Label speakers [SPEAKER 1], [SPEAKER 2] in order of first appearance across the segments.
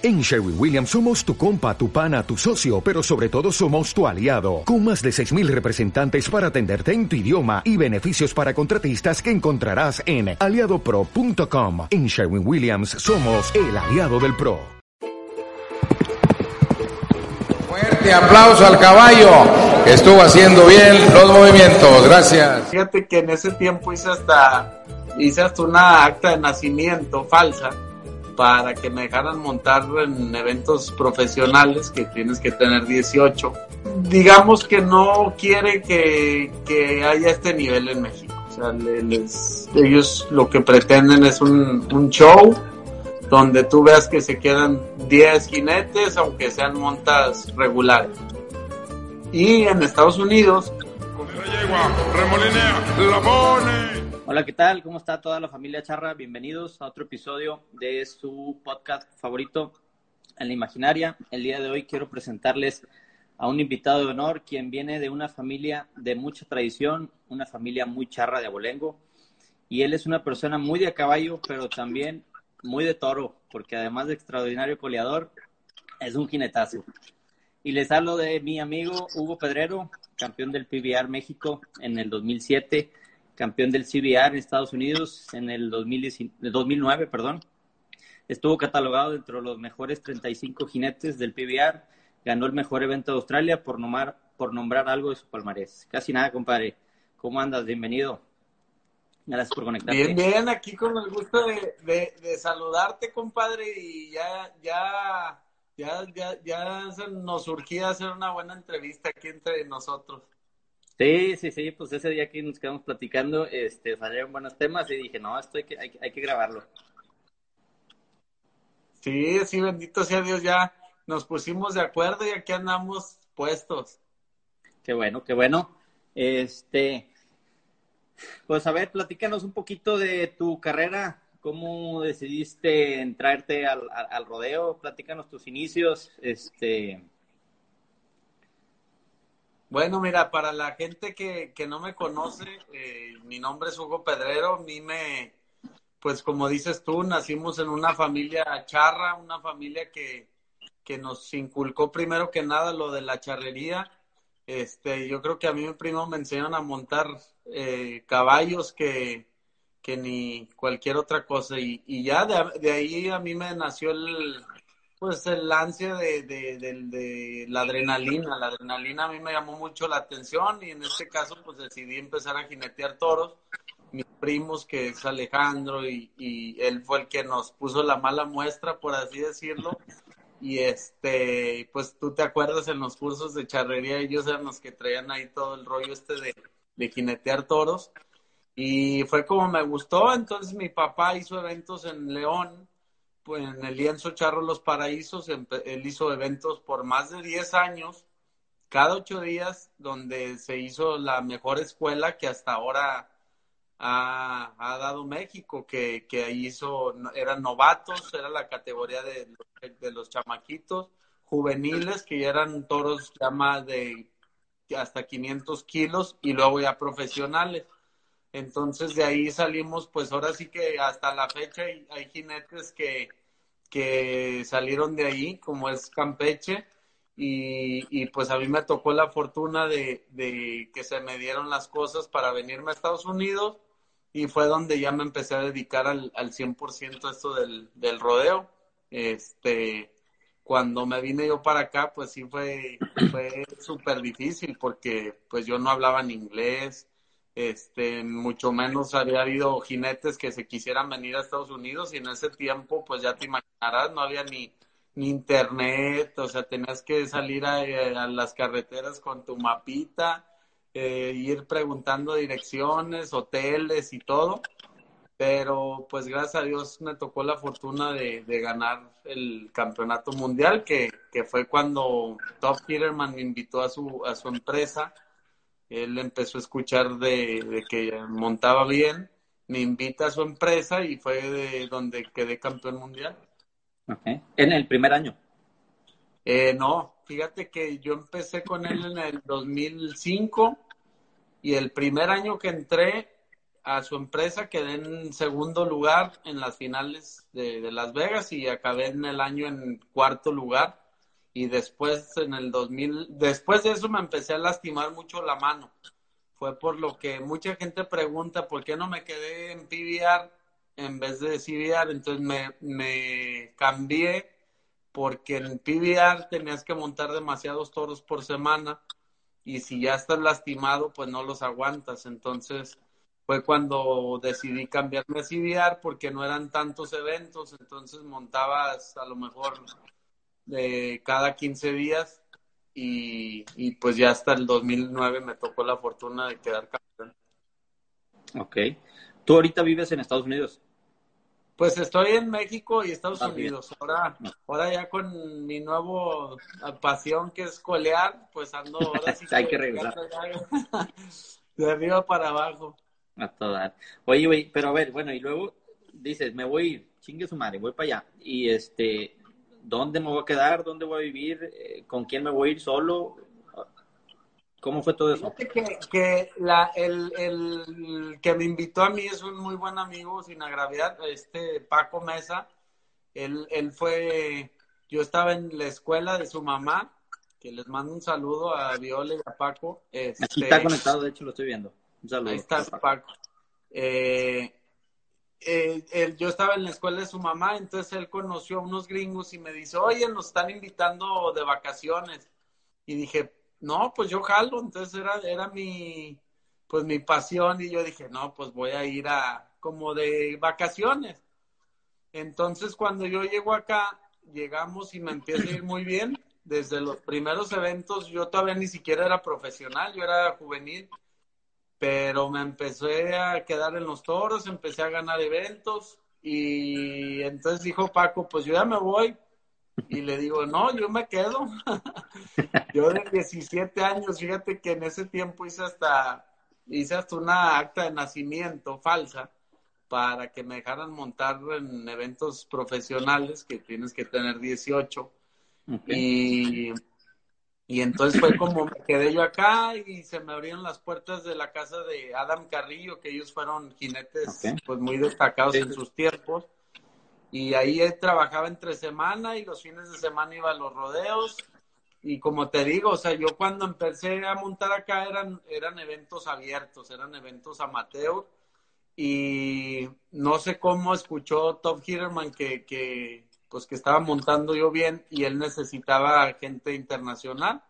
[SPEAKER 1] En Sherwin Williams somos tu compa, tu pana, tu socio, pero sobre todo somos tu aliado, con más de 6.000 representantes para atenderte en tu idioma y beneficios para contratistas que encontrarás en aliadopro.com. En Sherwin Williams somos el aliado del PRO.
[SPEAKER 2] Fuerte aplauso al caballo, que estuvo haciendo bien los movimientos, gracias.
[SPEAKER 3] Fíjate que en ese tiempo hice hasta, hice hasta una acta de nacimiento falsa para que me dejaran montar en eventos profesionales que tienes que tener 18. Digamos que no quiere que, que haya este nivel en México. O sea, les, ellos lo que pretenden es un, un show donde tú veas que se quedan 10 jinetes, aunque sean montas regulares. Y en Estados Unidos...
[SPEAKER 4] Hola, ¿qué tal? ¿Cómo está toda la familia Charra? Bienvenidos a otro episodio de su podcast favorito en la imaginaria. El día de hoy quiero presentarles a un invitado de honor, quien viene de una familia de mucha tradición, una familia muy charra de abolengo. Y él es una persona muy de caballo, pero también muy de toro, porque además de extraordinario coleador, es un jinetazo. Y les hablo de mi amigo Hugo Pedrero, campeón del PBR México en el 2007 campeón del CBR en Estados Unidos en el 2009, perdón. Estuvo catalogado dentro de los mejores 35 jinetes del PBR. Ganó el mejor evento de Australia por nombrar, por nombrar algo de su palmarés. Casi nada, compadre. ¿Cómo andas? Bienvenido. Gracias por conectarte.
[SPEAKER 3] Bien, bien, aquí con el gusto de, de, saludarte, compadre, y ya, ya, ya, ya, ya nos surgía hacer una buena entrevista aquí entre nosotros.
[SPEAKER 4] Sí, sí, sí, pues ese día que nos quedamos platicando, este, salieron buenos temas y dije, no, esto hay que, hay, hay que grabarlo.
[SPEAKER 3] Sí, sí, bendito sea Dios, ya nos pusimos de acuerdo y aquí andamos puestos.
[SPEAKER 4] Qué bueno, qué bueno. Este, pues a ver, platícanos un poquito de tu carrera, cómo decidiste entrarte al, al, al rodeo, platícanos tus inicios, este,
[SPEAKER 3] bueno, mira, para la gente que, que no me conoce, eh, mi nombre es Hugo Pedrero. A mí me, pues como dices tú, nacimos en una familia charra, una familia que, que nos inculcó primero que nada lo de la charrería. Este, yo creo que a mí mi primo me enseñaron a montar eh, caballos que, que ni cualquier otra cosa. Y, y ya de, de ahí a mí me nació el, pues el ansia de, de, de, la adrenalina. La adrenalina a mí me llamó mucho la atención y en este caso pues decidí empezar a jinetear toros. Mis primos, que es Alejandro, y, y él fue el que nos puso la mala muestra, por así decirlo. Y este, pues tú te acuerdas en los cursos de charrería, ellos eran los que traían ahí todo el rollo este de, de jinetear toros. Y fue como me gustó, entonces mi papá hizo eventos en León, en el lienzo Charro Los Paraísos, él hizo eventos por más de 10 años, cada ocho días, donde se hizo la mejor escuela que hasta ahora ha, dado México, que, que hizo, eran novatos, era la categoría de, de los chamaquitos, juveniles, que ya eran toros ya más de hasta 500 kilos, y luego ya profesionales. Entonces de ahí salimos, pues ahora sí que hasta la fecha hay, hay jinetes que, que salieron de ahí, como es Campeche, y, y, pues a mí me tocó la fortuna de, de, que se me dieron las cosas para venirme a Estados Unidos y fue donde ya me empecé a dedicar al, al 100% esto del, del rodeo. Este, cuando me vine yo para acá, pues sí fue, fue súper difícil porque pues yo no hablaba en inglés, este, mucho menos había habido jinetes que se quisieran venir a Estados Unidos y en ese tiempo, pues ya te imaginarás, no había ni, ni internet, o sea, tenías que salir a, a las carreteras con tu mapita, eh, ir preguntando direcciones, hoteles y todo, pero pues gracias a Dios me tocó la fortuna de, de ganar el campeonato mundial, que, que fue cuando Top Peterman me invitó a su, a su empresa él empezó a escuchar de, que montaba bien, me invita a su empresa y fue de donde quedé campeón mundial.
[SPEAKER 4] Okay. ¿En el primer año?
[SPEAKER 3] Eh, no, fíjate que yo empecé con él en el 2005 y el primer año que entré a su empresa, quedé en segundo lugar en las finales de, de, Las Vegas y acabé en el año en cuarto lugar. Y después, en el 2000, después de eso me empecé a lastimar mucho la mano. Fue por lo que mucha gente pregunta por qué no me quedé en PBR en vez de CBR. Entonces me, me cambié porque en PBR tenías que montar demasiados toros por semana y si ya estás lastimado, pues no los aguantas. Entonces fue cuando decidí cambiarme a CBR porque no eran tantos eventos, entonces montabas a lo mejor de cada 15 días y, y pues ya hasta el 2009 me tocó la fortuna de quedar campeón.
[SPEAKER 4] Ok. ¿Tú ahorita vives en Estados Unidos?
[SPEAKER 3] Pues estoy en México y Estados Unidos. Ahora, ahora ya con mi nuevo pasión que es colear, pues ando ahora sí.
[SPEAKER 4] Hay que regresar.
[SPEAKER 3] De arriba para abajo.
[SPEAKER 4] A toda. Oye, güey, pero a ver, bueno, y luego dices, me voy, chingue su madre, voy para allá. Y este, ¿dónde me voy a quedar? ¿Dónde voy a vivir? Eh, ¿Con quién me voy a ir solo? ¿Cómo fue todo eso?
[SPEAKER 3] Que, que la, el, el, que me invitó a mí es un muy buen amigo, sin agraviar, este Paco Mesa. Él, él fue, yo estaba en la escuela de su mamá, que les mando un saludo a Viola y a Paco. Este,
[SPEAKER 4] Aquí está conectado, de hecho lo estoy viendo. Un saludo.
[SPEAKER 3] Ahí está Paco. Eh, eh, él, yo estaba en la escuela de su mamá, entonces él conoció a unos gringos y me dice, oye, nos están invitando de vacaciones. Y dije, no, pues yo jalo, entonces era, era mi, pues mi pasión y yo dije, no, pues voy a ir a como de vacaciones. Entonces cuando yo llego acá, llegamos y me empieza a ir muy bien. Desde los primeros eventos yo todavía ni siquiera era profesional, yo era juvenil, pero me empecé a quedar en los toros, empecé a ganar eventos y entonces dijo Paco, pues yo ya me voy, y le digo, no, yo me quedo. yo de 17 años, fíjate que en ese tiempo hice hasta, hice hasta una acta de nacimiento falsa para que me dejaran montar en eventos profesionales que tienes que tener 18. Y, y entonces fue como me quedé yo acá y se me abrieron las puertas de la casa de Adam Carrillo, que ellos fueron jinetes pues muy destacados en sus tiempos y ahí trabajaba entre semana y los fines de semana iba a los rodeos. Y como te digo, o sea, yo cuando empecé a montar acá eran, eran eventos abiertos, eran eventos amateur. Y no sé cómo escuchó Top Hitterman que, que, pues que estaba montando yo bien y él necesitaba gente internacional,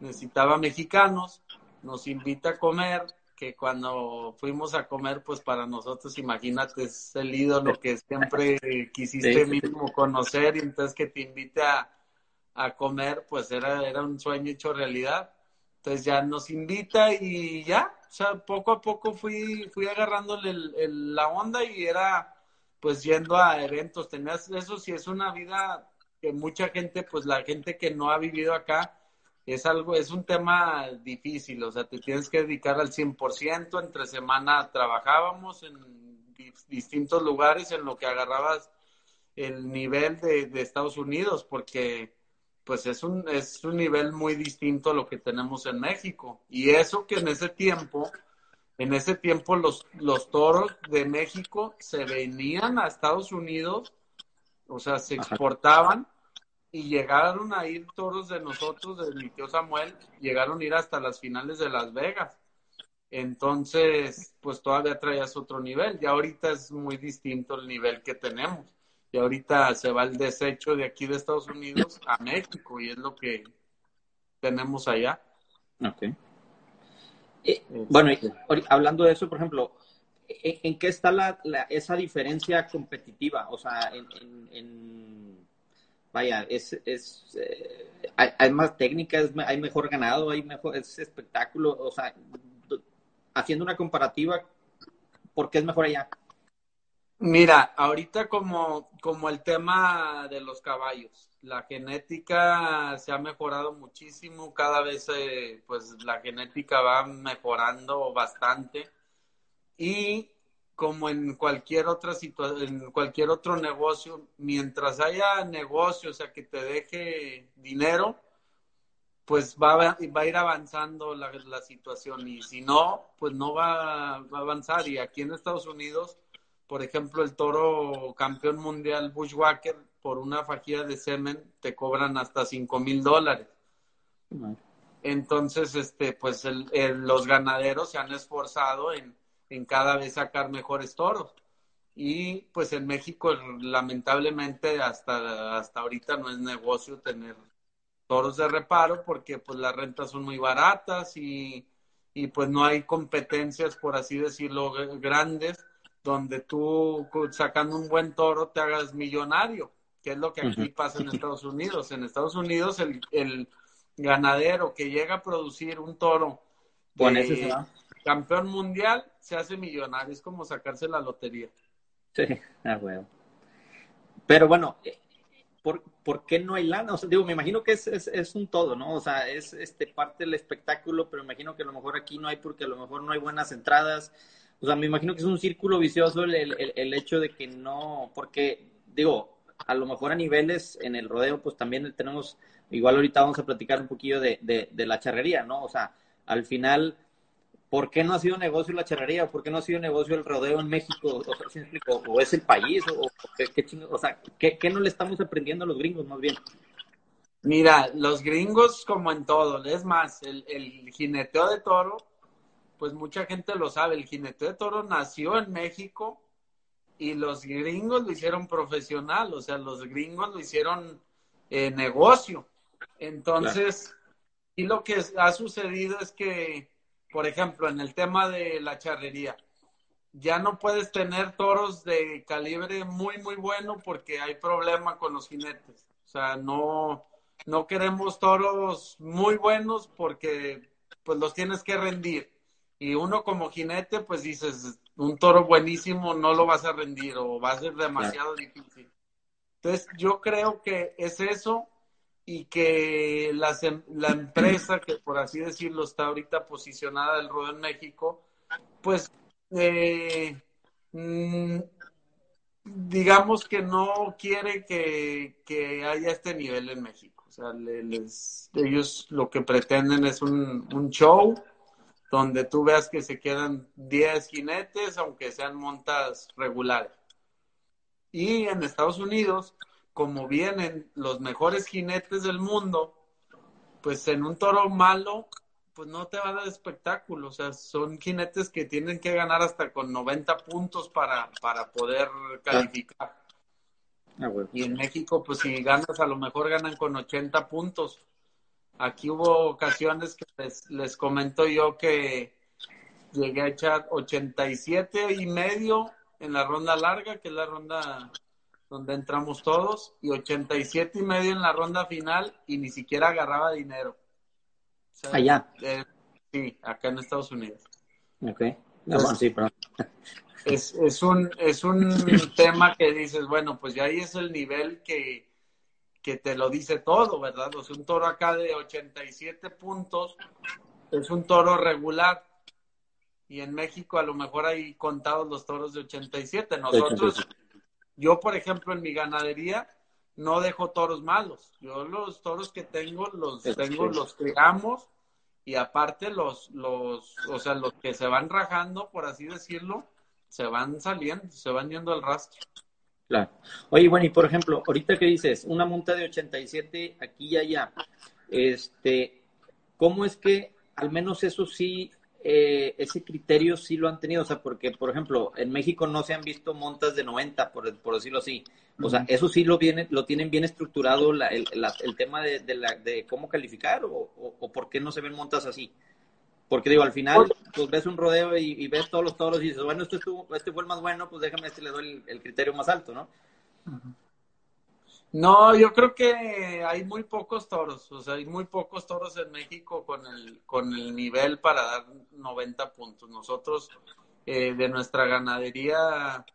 [SPEAKER 3] necesitaba mexicanos, nos invita a comer que cuando fuimos a comer, pues para nosotros, imagínate, es el ídolo que siempre quisiste mismo conocer y entonces que te invite a, comer, pues era, era un sueño hecho realidad. Entonces ya nos invita y ya, o sea, poco a poco fui, fui agarrándole la onda y era pues yendo a eventos. Tenías, eso sí es una vida que mucha gente, pues la gente que no ha vivido acá, es algo, es un tema difícil, o sea, te tienes que dedicar al 100%, entre semana trabajábamos en distintos lugares en lo que agarrabas el nivel de, de, Estados Unidos, porque pues es un, es un nivel muy distinto a lo que tenemos en México. Y eso que en ese tiempo, en ese tiempo los, los toros de México se venían a Estados Unidos, o sea, se exportaban y llegaron a ir toros de nosotros, de mi tío Samuel, llegaron a ir hasta las finales de Las Vegas. Entonces, pues todavía traías otro nivel. Y ahorita es muy distinto el nivel que tenemos. Y ahorita se va el desecho de aquí de Estados Unidos a México y es lo que tenemos allá.
[SPEAKER 4] Ok. Eh, bueno, hablando de eso, por ejemplo, ¿en, qué está la, esa diferencia competitiva? O sea, en vaya, es, es eh, hay, más técnicas, hay mejor ganado, hay mejor, es espectáculo, o sea, haciendo una comparativa, ¿por qué es mejor allá?
[SPEAKER 3] Mira, ahorita como, como el tema de los caballos, la genética se ha mejorado muchísimo, cada vez eh, pues la genética va mejorando bastante y como en cualquier otra situación, en cualquier otro negocio, mientras haya negocio, o sea, que te deje dinero, pues va va a ir avanzando la, la, situación y si no, pues no va, va, a avanzar. Y aquí en Estados Unidos, por ejemplo, el toro campeón mundial Bushwhacker, por una fajilla de semen, te cobran hasta cinco mil dólares. Entonces, este, pues el, los ganaderos se han esforzado en, en cada vez sacar mejores toros. Y pues en México, lamentablemente, hasta, hasta ahorita no es negocio tener toros de reparo porque pues las rentas son muy baratas y, y pues no hay competencias, por así decirlo, grandes, donde tú sacando un buen toro te hagas millonario, que es lo que aquí pasa en Estados Unidos. En Estados Unidos el, el ganadero que llega a producir un toro de campeón mundial se hace millonario, es como sacarse la lotería.
[SPEAKER 4] Sí, ah, bueno. Pero bueno, eh, ¿por, ¿por, qué no hay lana? O sea, digo, me imagino que es, es, es, un todo, ¿no? O sea, es este parte del espectáculo, pero me imagino que a lo mejor aquí no hay porque a lo mejor no hay buenas entradas. O sea, me imagino que es un círculo vicioso el, el, el hecho de que no, porque, digo, a lo mejor a niveles en el rodeo, pues también tenemos, igual ahorita vamos a platicar un poquillo de, de, de la charrería, ¿no? O sea, al final ¿por qué no ha sido negocio la charrería? ¿Por qué no ha sido negocio el rodeo en México? O, sea, ¿O es el país? ¿O, qué, qué o sea, ¿qué, ¿qué, no le estamos aprendiendo a los gringos más bien?
[SPEAKER 3] Mira, los gringos como en todo, es más, el, el jineteo de toro, pues mucha gente lo sabe, el jineteo de toro nació en México y los gringos lo hicieron profesional, o sea, los gringos lo hicieron eh, negocio. Entonces, y lo que ha sucedido es que por ejemplo, en el tema de la charrería, ya no puedes tener toros de calibre muy, muy bueno porque hay problema con los jinetes. O sea, no, no queremos toros muy buenos porque pues los tienes que rendir. Y uno como jinete, pues dices, un toro buenísimo no lo vas a rendir o va a ser demasiado difícil. Entonces, yo creo que es eso y que la, la empresa que por así decirlo está ahorita posicionada del rodeo en México, pues eh, mm, digamos que no quiere que, que, haya este nivel en México. O sea, les, ellos lo que pretenden es un, un show donde tú veas que se quedan 10 jinetes, aunque sean montas regulares. Y en Estados Unidos, como vienen los mejores jinetes del mundo, pues en un toro malo, pues no te va a dar espectáculo. O sea, son jinetes que tienen que ganar hasta con 90 puntos para, para poder calificar. Ah, bueno. Y en México, pues si ganas, a lo mejor ganan con 80 puntos. Aquí hubo ocasiones que les, les comento yo que llegué a echar 87 y medio en la ronda larga, que es la ronda donde entramos todos, y 87 y medio en la ronda final y ni siquiera agarraba dinero.
[SPEAKER 4] O sea, Allá.
[SPEAKER 3] Eh, sí, acá en Estados Unidos.
[SPEAKER 4] Ok. No, sí, pero...
[SPEAKER 3] es, es, un, es un tema que dices, bueno, pues ya ahí es el nivel que, que te lo dice todo, ¿verdad? O sea, un toro acá de 87 puntos es un toro regular. Y en México a lo mejor hay contados los toros de 87. Nosotros, 87 yo, por ejemplo, en mi ganadería no dejo toros malos. Yo los toros que tengo los tengo, los criamos y aparte los, los, o sea, los que se van rajando, por así decirlo, se van saliendo, se van yendo al rastro.
[SPEAKER 4] Claro. Oye, bueno, y por ejemplo, ahorita que dices, una monta de 87 aquí y allá, este, ¿cómo es que al menos eso sí eh, ese criterio sí lo han tenido, o sea, porque, por ejemplo, en México no se han visto montas de 90, por, por decirlo así. O sea, eso sí lo, viene, lo tienen bien estructurado la, el, la, el, tema de, de, la, de cómo calificar o, o, o, por qué no se ven montas así. Porque digo, al final, pues ves un rodeo y, y ves todos los toros y dices, bueno, este, estuvo, este fue el más bueno, pues déjame, este le doy el, el criterio más alto, ¿no?
[SPEAKER 3] No, yo creo que hay muy pocos toros, o sea, hay muy pocos toros en México con el, con el nivel para dar 90 puntos. Nosotros, eh, de nuestra ganadería,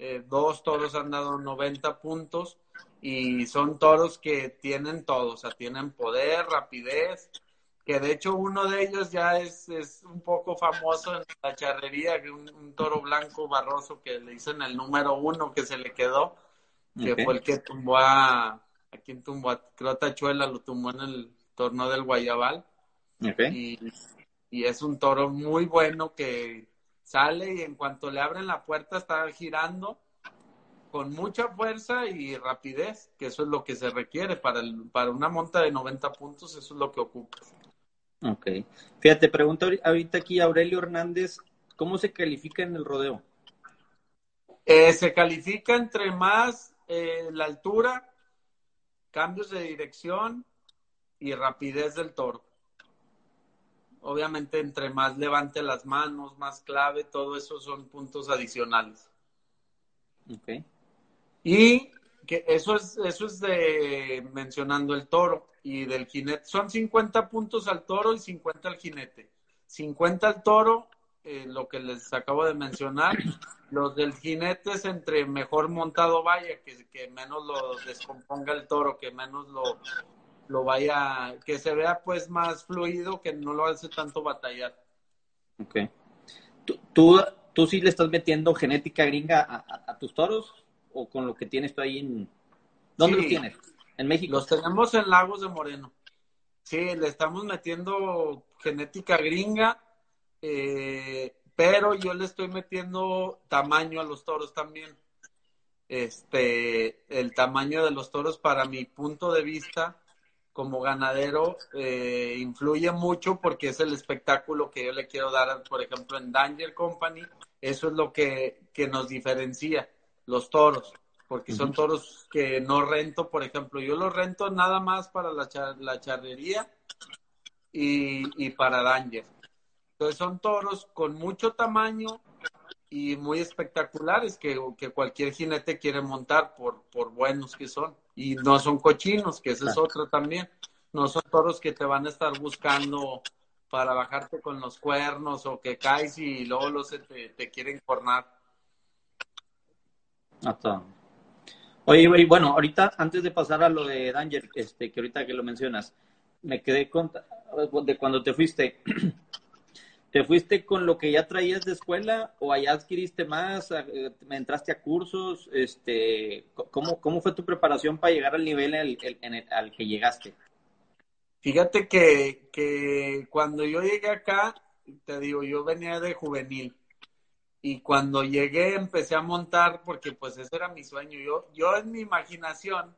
[SPEAKER 3] eh, dos toros han dado 90 puntos y son toros que tienen todo, o sea, tienen poder, rapidez, que de hecho uno de ellos ya es, es un poco famoso en la charrería, un, un toro blanco barroso que le dicen el número uno que se le quedó que okay. fue el que tumbó a, a quien tumbó, a, creo Tachuela, lo tumbó en el torneo del Guayabal.
[SPEAKER 4] Okay.
[SPEAKER 3] Y, y es un toro muy bueno que sale y en cuanto le abren la puerta está girando con mucha fuerza y rapidez, que eso es lo que se requiere para, el, para una monta de 90 puntos, eso es lo que ocupa.
[SPEAKER 4] Ok. Fíjate, pregunta ahorita aquí Aurelio Hernández, ¿cómo se califica en el rodeo?
[SPEAKER 3] Eh, se califica entre más eh, la altura, cambios de dirección y rapidez del toro. Obviamente, entre más levante las manos, más clave, todo eso son puntos adicionales.
[SPEAKER 4] Ok.
[SPEAKER 3] Y que eso es, eso es de mencionando el toro y del jinete. Son 50 puntos al toro y 50 al jinete. 50 al toro, eh, lo que les acabo de mencionar. Los del jinete es entre mejor montado vaya, que, menos lo descomponga el toro, que menos lo, lo vaya, que se vea pues más fluido, que no lo hace tanto batallar.
[SPEAKER 4] Ok. ¿Tú, tú, tú sí le estás metiendo genética gringa a tus toros? O con lo que tienes tú ahí en... ¿Dónde
[SPEAKER 3] Sí.
[SPEAKER 4] los tienes? ¿En México?
[SPEAKER 3] Los tenemos en Lagos de Moreno. Sí, le estamos metiendo genética gringa, eh, pero yo le estoy metiendo tamaño a los toros también. Este, el tamaño de los toros para mi punto de vista como ganadero eh, influye mucho porque es el espectáculo que yo le quiero dar, por ejemplo, en Danger Company. Eso es lo que, que nos diferencia los toros, porque son toros que no rento, por ejemplo, yo los rento nada más para la, char- la charrería y, y para Danger. Entonces son toros con mucho tamaño y muy espectaculares que, que cualquier jinete quiere montar por, por buenos que son. Y no son cochinos, que esa es otra también. No son toros que te van a estar buscando para bajarte con los cuernos o que caes y luego los te, te quieren cornar.
[SPEAKER 4] Hasta- Oye, bueno, ahorita, antes de pasar a lo de Danger, este, que ahorita que lo mencionas, me quedé con, de cuando te fuiste. ¿Te fuiste con lo que ya traías de escuela o allá adquiriste más? Eh, ¿Me entraste a cursos? Este, ¿cómo, ¿Cómo fue tu preparación para llegar al nivel en al que llegaste?
[SPEAKER 3] Fíjate que, que cuando yo llegué acá, te digo, yo venía de juvenil. Y cuando llegué empecé a montar porque pues ese era mi sueño. Yo, yo en mi imaginación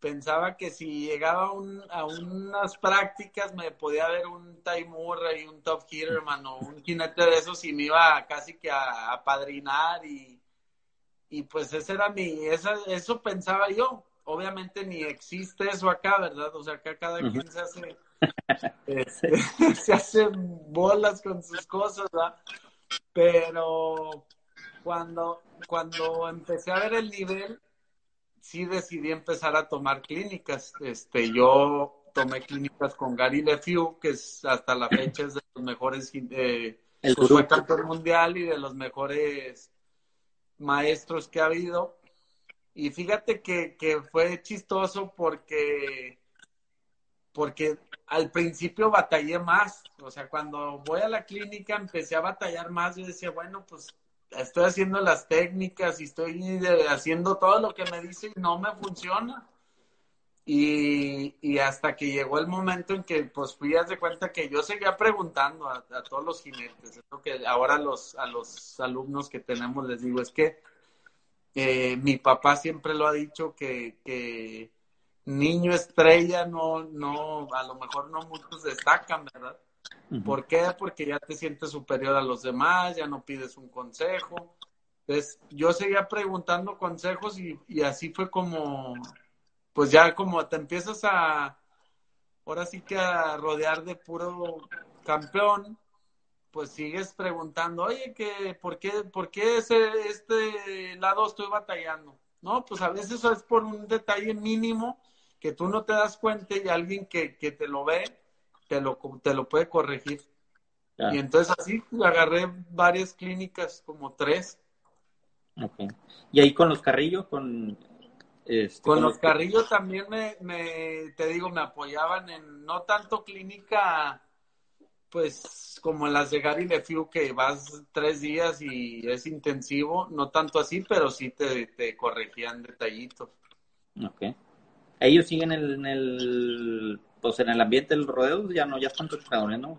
[SPEAKER 3] pensaba que si llegaba a, un- a unas prácticas me podía ver un Ty Murray, un Top Hitterman o un jinete de esos y me iba casi que a, a padrinar y, y pues ese era mi, esa, eso pensaba yo. Obviamente ni existe eso acá, ¿verdad? O sea, acá cada quien se hace, este, se hace bolas con sus cosas, ¿verdad? Pero cuando, cuando empecé a ver el nivel, sí decidí empezar a tomar clínicas. Este, yo tomé clínicas con Gary LeFew, que es hasta la fecha es de los mejores, eh,
[SPEAKER 4] El
[SPEAKER 3] pues, fue campeón mundial y de los mejores maestros que ha habido. Y fíjate que, que fue chistoso porque, porque al principio batallé más. O sea, cuando voy a la clínica empecé a batallar más. Yo decía, bueno, pues estoy haciendo las técnicas y estoy de- haciendo todo lo que me dice y no me funciona. Y, hasta que llegó el momento en que pues fui a de cuenta que yo seguía preguntando a, a todos los jinetes. Es lo que ahora los, a los alumnos que tenemos les digo, es que eh, mi papá siempre lo ha dicho que, que niño estrella no, no, a lo mejor no muchos destacan, ¿verdad? ¿Por qué? Porque ya te sientes superior a los demás, ya no pides un consejo. Entonces, yo seguía preguntando consejos y, y así fue como, pues ya como te empiezas a, ahora sí que a rodear de puro campeón, pues sigues preguntando, oye, que ¿por qué, por qué ese, este lado estoy batallando? No, pues a veces es por un detalle mínimo que tú no te das cuenta y alguien que, que te lo ve te lo, te lo puede corregir.
[SPEAKER 4] Claro.
[SPEAKER 3] Y entonces así agarré varias clínicas, como tres.
[SPEAKER 4] Ok. Y ahí con los carrillos, con... Este,
[SPEAKER 3] Con los carrillos también me, me, te digo, me apoyaban en no tanto clínica, pues como las de Gary LeFew, que vas tres días y es intensivo, no tanto así, pero sí te, te corregían detallitos.
[SPEAKER 4] Ok. Ellos siguen en el, pues en el ambiente del rodeo ya no, ya están retirados, ¿no?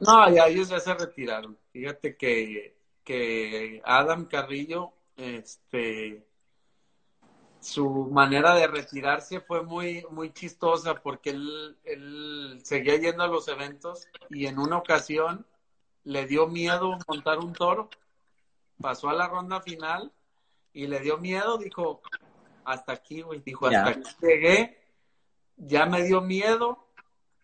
[SPEAKER 3] No, ya ellos ya se retiraron. Fíjate que, que Adam Carrillo, este, su manera de retirarse fue muy, muy chistosa porque él, él seguía yendo a los eventos y en una ocasión le dio miedo montar un toro, pasó a la ronda final y le dio miedo, dijo, hasta aquí, güey, dijo, hasta aquí llegué, ya me dio miedo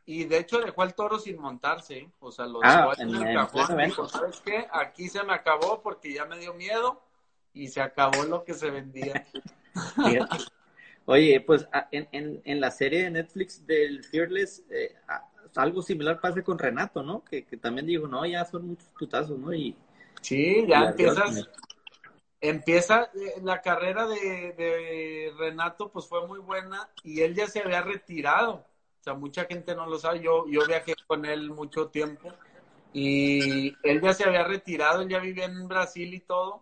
[SPEAKER 3] y de hecho dejó al toro sin montarse, ¿eh? o sea, lo ah, dejó en, el cajón, dijo, ¿sabes qué? Aquí se me acabó porque ya me dio miedo y se acabó lo que se vendía.
[SPEAKER 4] Oye, pues ah, en, en, en, la serie de Netflix del Fearless, eh, ah, algo similar pasa con Renato, ¿no? Que, que, también dijo, no, ya son muchos putazos, ¿no? Y,
[SPEAKER 3] sí, ya empiezas, empieza eh, la carrera de, de, Renato, pues fue muy buena y él ya se había retirado. O sea, mucha gente no lo sabe, yo, yo viajé con él mucho tiempo y él ya se había retirado, él ya vivía en Brasil y todo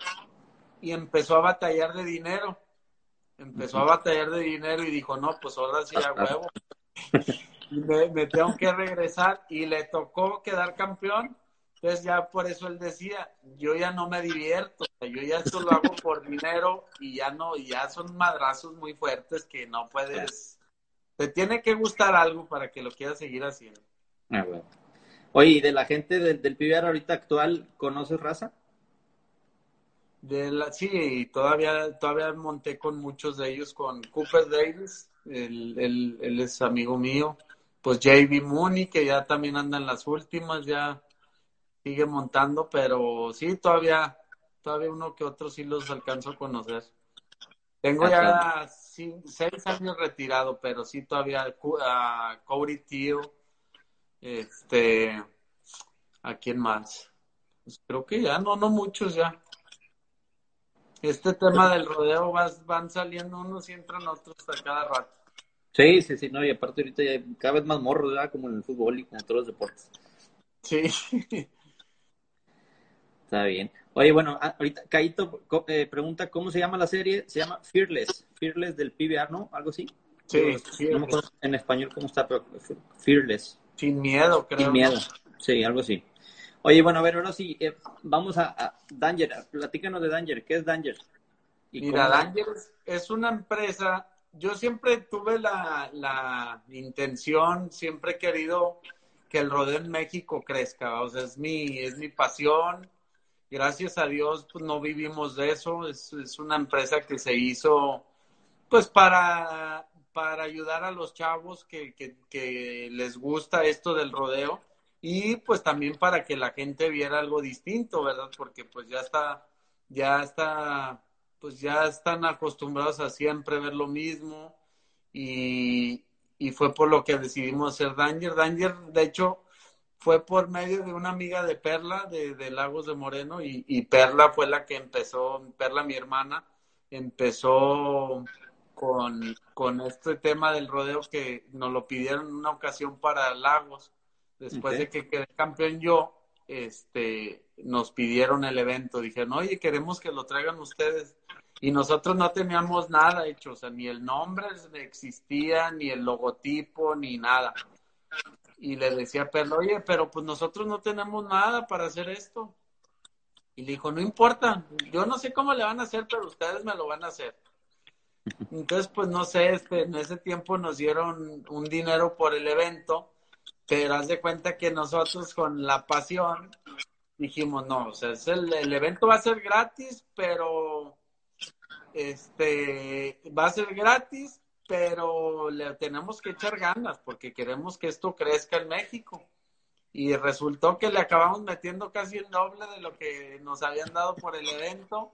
[SPEAKER 3] y empezó a batallar de dinero empezó a batallar de dinero y dijo, no, pues ahora sí a huevo. me, tengo que regresar y le tocó quedar campeón. Entonces ya por eso él decía, yo ya no me divierto, yo ya esto lo hago por dinero y ya no, ya son madrazos muy fuertes que no puedes, te tiene que gustar algo para que lo quieras seguir haciendo.
[SPEAKER 4] Ah, Oye, ¿y de la gente del, del PBR ahorita actual, conoces raza?
[SPEAKER 3] De la, sí, todavía, todavía monté con muchos de ellos, con Cooper Davis, él, él, es amigo mío, pues JB Mooney, que ya también anda en las últimas, ya sigue montando, pero sí, todavía, todavía uno que otro sí los alcanzo a conocer. Tengo ya seis años retirado, pero sí todavía a Cody Tío, este, ¿a quién más? Pues creo que ya, no, no muchos ya este tema del rodeo vas, van saliendo unos y entran otros a cada rato.
[SPEAKER 4] Sí, sí, sí, no, y aparte ahorita ya cada vez más morros, ¿verdad? Como en el fútbol y como en todos los deportes.
[SPEAKER 3] Sí.
[SPEAKER 4] Está bien. Oye, bueno, ah, ahorita Caito eh, pregunta cómo se llama la serie. Se llama Fearless. Fearless del PBR, ¿no? ¿Algo así?
[SPEAKER 3] Sí.
[SPEAKER 4] No en español cómo está, pero Fearless.
[SPEAKER 3] Sin miedo, creo.
[SPEAKER 4] Sin miedo. Sí, algo así. Oye, bueno, a ver, ahora sí, eh, vamos a, Danger. Platícanos de Danger. ¿Qué es Danger?
[SPEAKER 3] Mira, Danger es, una empresa. Yo siempre tuve la, la, intención, siempre he querido que el rodeo en México crezca. O sea, es mi, es mi pasión. Gracias a Dios, pues no vivimos de eso. Es, una empresa que se hizo, pues, para, para ayudar a los chavos que, que, que les gusta esto del rodeo y pues también para que la gente viera algo distinto, ¿verdad? Porque pues ya está, ya está, pues ya están acostumbrados a siempre ver lo mismo y, y fue por lo que decidimos hacer Danger. Danger, de hecho, fue por medio de una amiga de Perla, de, de Lagos de Moreno, y, y, Perla fue la que empezó, Perla, mi hermana, empezó con, con este tema del rodeo que nos lo pidieron en una ocasión para Lagos Después de que quedé campeón yo, este, nos pidieron el evento. Dijeron, oye, queremos que lo traigan ustedes. Y nosotros no teníamos nada hecho, o sea, ni el nombre existía, ni el logotipo, ni nada. Y le decía a Perla, oye, pero pues nosotros no tenemos nada para hacer esto. Y le dijo, no importa, yo no sé cómo le van a hacer, pero ustedes me lo van a hacer. Entonces, pues no sé, este, en ese tiempo nos dieron un dinero por el evento pero haz de cuenta que nosotros con la pasión dijimos, no, o sea, es el, el evento va a ser gratis, pero este va a ser gratis, pero le tenemos que echar ganas porque queremos que esto crezca en México. Y resultó que le acabamos metiendo casi el doble de lo que nos habían dado por el evento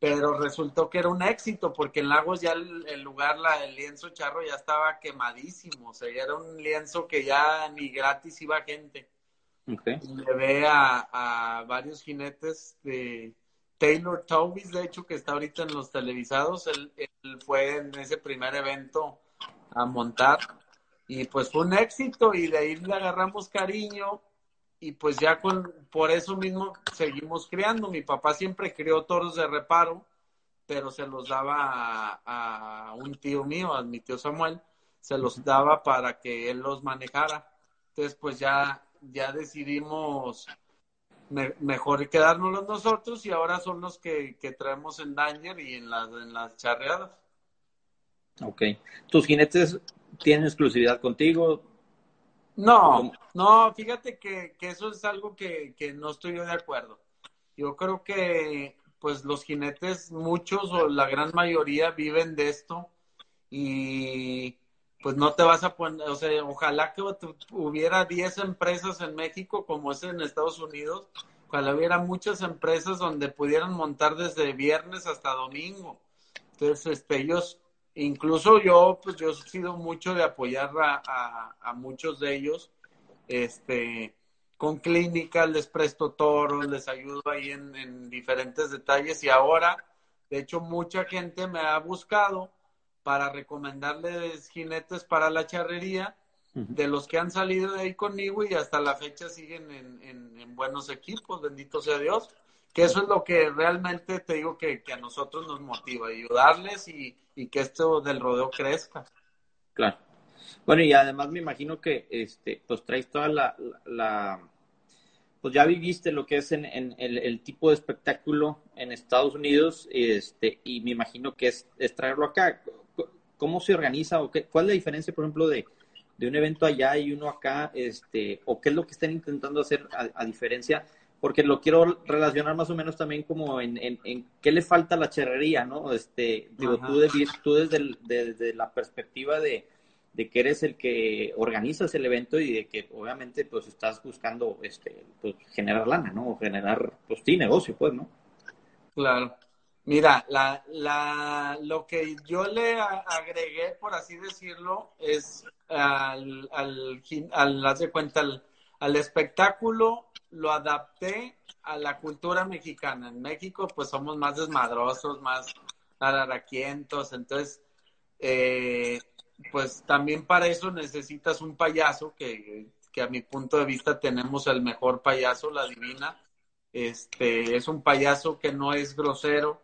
[SPEAKER 3] pero resultó que era un éxito porque en Lagos ya el, lugar, la, el lienzo charro ya estaba quemadísimo, o sea, ya era un lienzo que ya ni gratis iba gente. Okay. Le ve a, varios jinetes de Taylor Tobis, de hecho, que está ahorita en los televisados, él, él fue en ese primer evento a montar y pues fue un éxito y de ahí le agarramos cariño y pues ya con, por eso mismo seguimos criando. Mi papá siempre crió toros de reparo, pero se los daba a, un tío mío, a mi tío Samuel. se los daba para que él los manejara. Entonces, pues ya, ya decidimos mejor quedárnoslos nosotros y ahora son los que, traemos en Danger y en las, en las charreadas.
[SPEAKER 4] Ok. ¿Tus jinetes tienen exclusividad contigo?
[SPEAKER 3] No, no, fíjate que, eso es algo que, que, no estoy de acuerdo. Yo creo que pues los jinetes, muchos o la gran mayoría viven de esto y pues no te vas a poner, o sea, ojalá que hubiera 10 empresas en México como es en Estados Unidos, ojalá hubiera muchas empresas donde pudieran montar desde viernes hasta domingo. Entonces, este, ellos, incluso yo, pues yo he sido mucho de apoyar a, muchos de ellos, este, con clínicas, les presto toros, les ayudo ahí en, en diferentes detalles y ahora, de hecho, mucha gente me ha buscado para recomendarles jinetes para la charrería de los que han salido de ahí conmigo y hasta la fecha siguen en, buenos equipos, bendito sea Dios. Que eso es lo que realmente te digo que, a nosotros nos motiva, ayudarles y, que esto del rodeo crezca.
[SPEAKER 4] Claro. Bueno, y además me imagino que este, pues traes toda la, pues ya viviste lo que es en, el, el, tipo de espectáculo en Estados Unidos, este, y me imagino que es, es traerlo acá cómo se organiza o qué, cuál es la diferencia, por ejemplo, de, un evento allá y uno acá, este, o qué es lo que están intentando hacer a, diferencia, porque lo quiero relacionar más o menos también como en, en, qué le falta a la charrería, ¿no? Este, digo, tú, tú desde, desde la perspectiva de, de que eres el que organizas el evento y de que obviamente pues estás buscando este pues generar lana, ¿no? O generar pues sí negocio, pues, ¿no?
[SPEAKER 3] Claro. Mira, la, la, lo que yo le agregué, por así decirlo, es al, al, al de cuenta, al, espectáculo lo adapté a la cultura mexicana. En México, pues somos más desmadrosos, más araraquientos, entonces, eh, pues también para eso necesitas un payaso, que, que a mi punto de vista tenemos el mejor payaso, la divina. Este, es un payaso que no es grosero,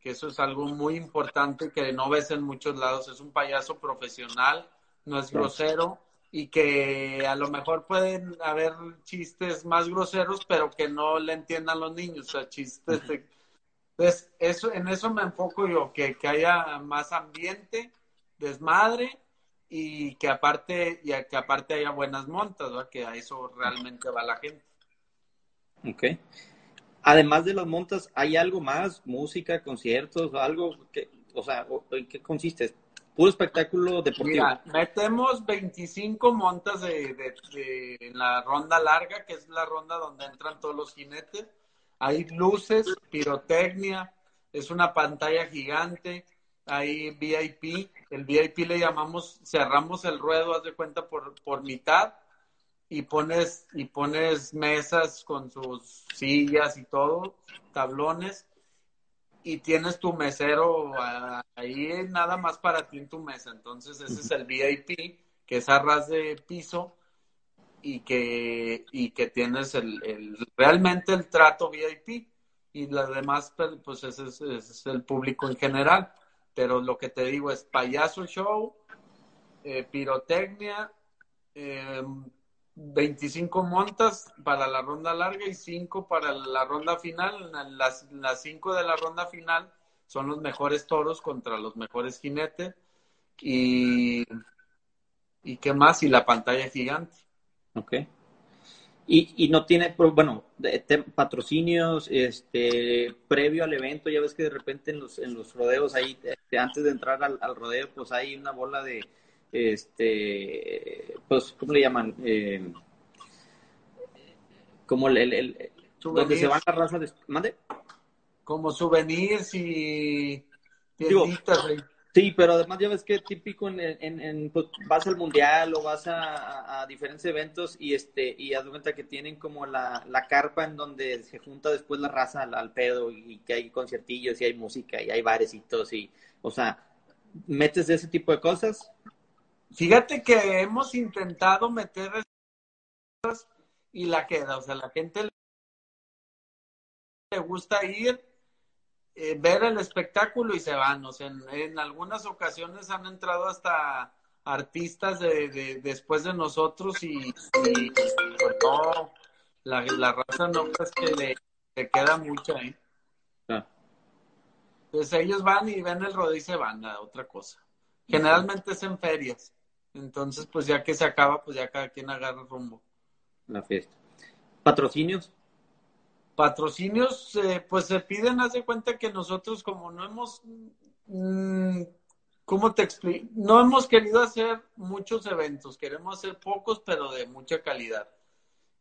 [SPEAKER 3] que eso es algo muy importante que no ves en muchos lados. Es un payaso profesional, no es grosero y que a lo mejor pueden haber chistes más groseros, pero que no le entiendan los niños, o sea, chistes Entonces, eso, en eso me enfoco yo, que, que haya más ambiente, desmadre y que aparte, y que aparte haya buenas montas, que a eso realmente va la gente.
[SPEAKER 4] Ok. Además de las montas, ¿hay algo más? ¿Música, conciertos, algo? Que, o sea, ¿en qué consiste? ¿Puro espectáculo deportivo? Mira,
[SPEAKER 3] metemos 25 montas de, de, en la ronda larga, que es la ronda donde entran todos los jinetes. Hay luces, pirotecnia, es una pantalla gigante, hay VIP. El VIP le llamamos, cerramos el ruedo, haz de cuenta, por, por mitad y pones, y pones mesas con sus sillas y todo, tablones, y tienes tu mesero ahí nada más para ti en tu mesa. Entonces ese es el VIP, que es a ras de piso y que, y que tienes el, el realmente el trato VIP y las demás, pues ese es, ese es, el público en general. Pero lo que te digo es payaso show, eh, pirotecnia, eh, 25 montas para la ronda larga y 5 para la ronda final. Las, las 5 de la ronda final son los mejores toros contra los mejores jinetes. Y, y qué más, y la pantalla gigante.
[SPEAKER 4] Ok. Y, y no tiene, bueno, patrocinios, este, previo al evento, ya ves que de repente en los, en los rodeos ahí, este, antes de entrar al, al rodeo, pues hay una bola de, este, pues, ¿cómo le llaman? Eh, como el, el, donde se van las razas de... ¿Mande?
[SPEAKER 3] Como souvenirs y
[SPEAKER 4] Sí, pero además ya ves que típico en, en, pues, vas al mundial o vas a, diferentes eventos y este y haz cuenta que tienen como la, la carpa en donde se junta después la raza al, pedo y, que hay conciertillos y hay música y hay barecitos y o sea metes ese tipo de cosas
[SPEAKER 3] Fíjate que hemos intentado meter y la queda, o sea, la gente le gusta ir, eh, ver el espectáculo y se van, o sea, en, algunas ocasiones han entrado hasta artistas de, después de nosotros y, pues, no, la, la, raza no es que le, queda mucha, ¿eh? Entonces ellos van y ven el rodeo y se van a otra cosa. Generalmente es en ferias. Entonces, pues ya que se acaba, pues ya cada quien agarra rumbo.
[SPEAKER 4] La fiesta. ¿Patrocinios?
[SPEAKER 3] Patrocinios, eh, pues se piden, haz de cuenta que nosotros como no hemos, mm, ¿cómo te explico? No hemos querido hacer muchos eventos, queremos hacer pocos, pero de mucha calidad.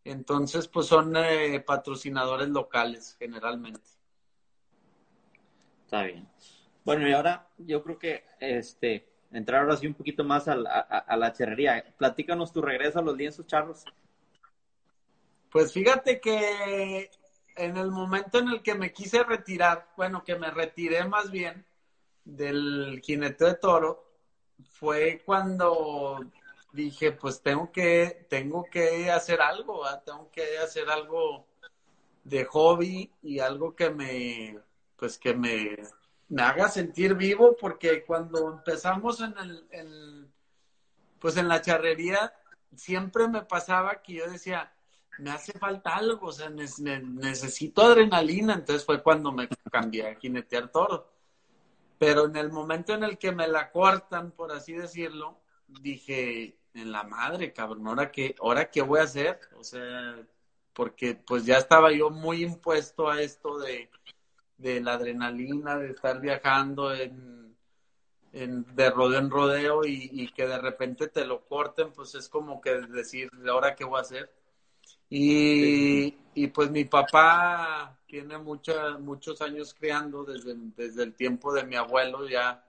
[SPEAKER 3] Entonces, pues son eh, patrocinadores locales generalmente.
[SPEAKER 4] Está bien. Bueno, y ahora yo creo que este entrar ahora sí un poquito más a la, cherrería. Platícanos tu regreso a los lienzos charros.
[SPEAKER 3] Pues fíjate que en el momento en el que me quise retirar, bueno, que me retiré más bien del jinete de toro, fue cuando dije, pues tengo que, tengo que hacer algo, tengo que hacer algo de hobby y algo que me, pues que me, me haga sentir vivo, porque cuando empezamos en el, pues en la charrería, siempre me pasaba que yo decía, me hace falta algo, o sea, necesito adrenalina, entonces fue cuando me cambié a jinetear toro. Pero en el momento en el que me la cortan, por así decirlo, dije, en la madre, cabrón, ¿ahora qué, ¿ahora qué voy a hacer? O sea, porque pues ya estaba yo muy impuesto a esto de, de la adrenalina, de estar viajando en, de rodeo en rodeo y, que de repente te lo corten, pues es como que decir, ¿ahora qué voy a hacer? Y, y pues mi papá tiene muchos años criando desde, desde el tiempo de mi abuelo, ya,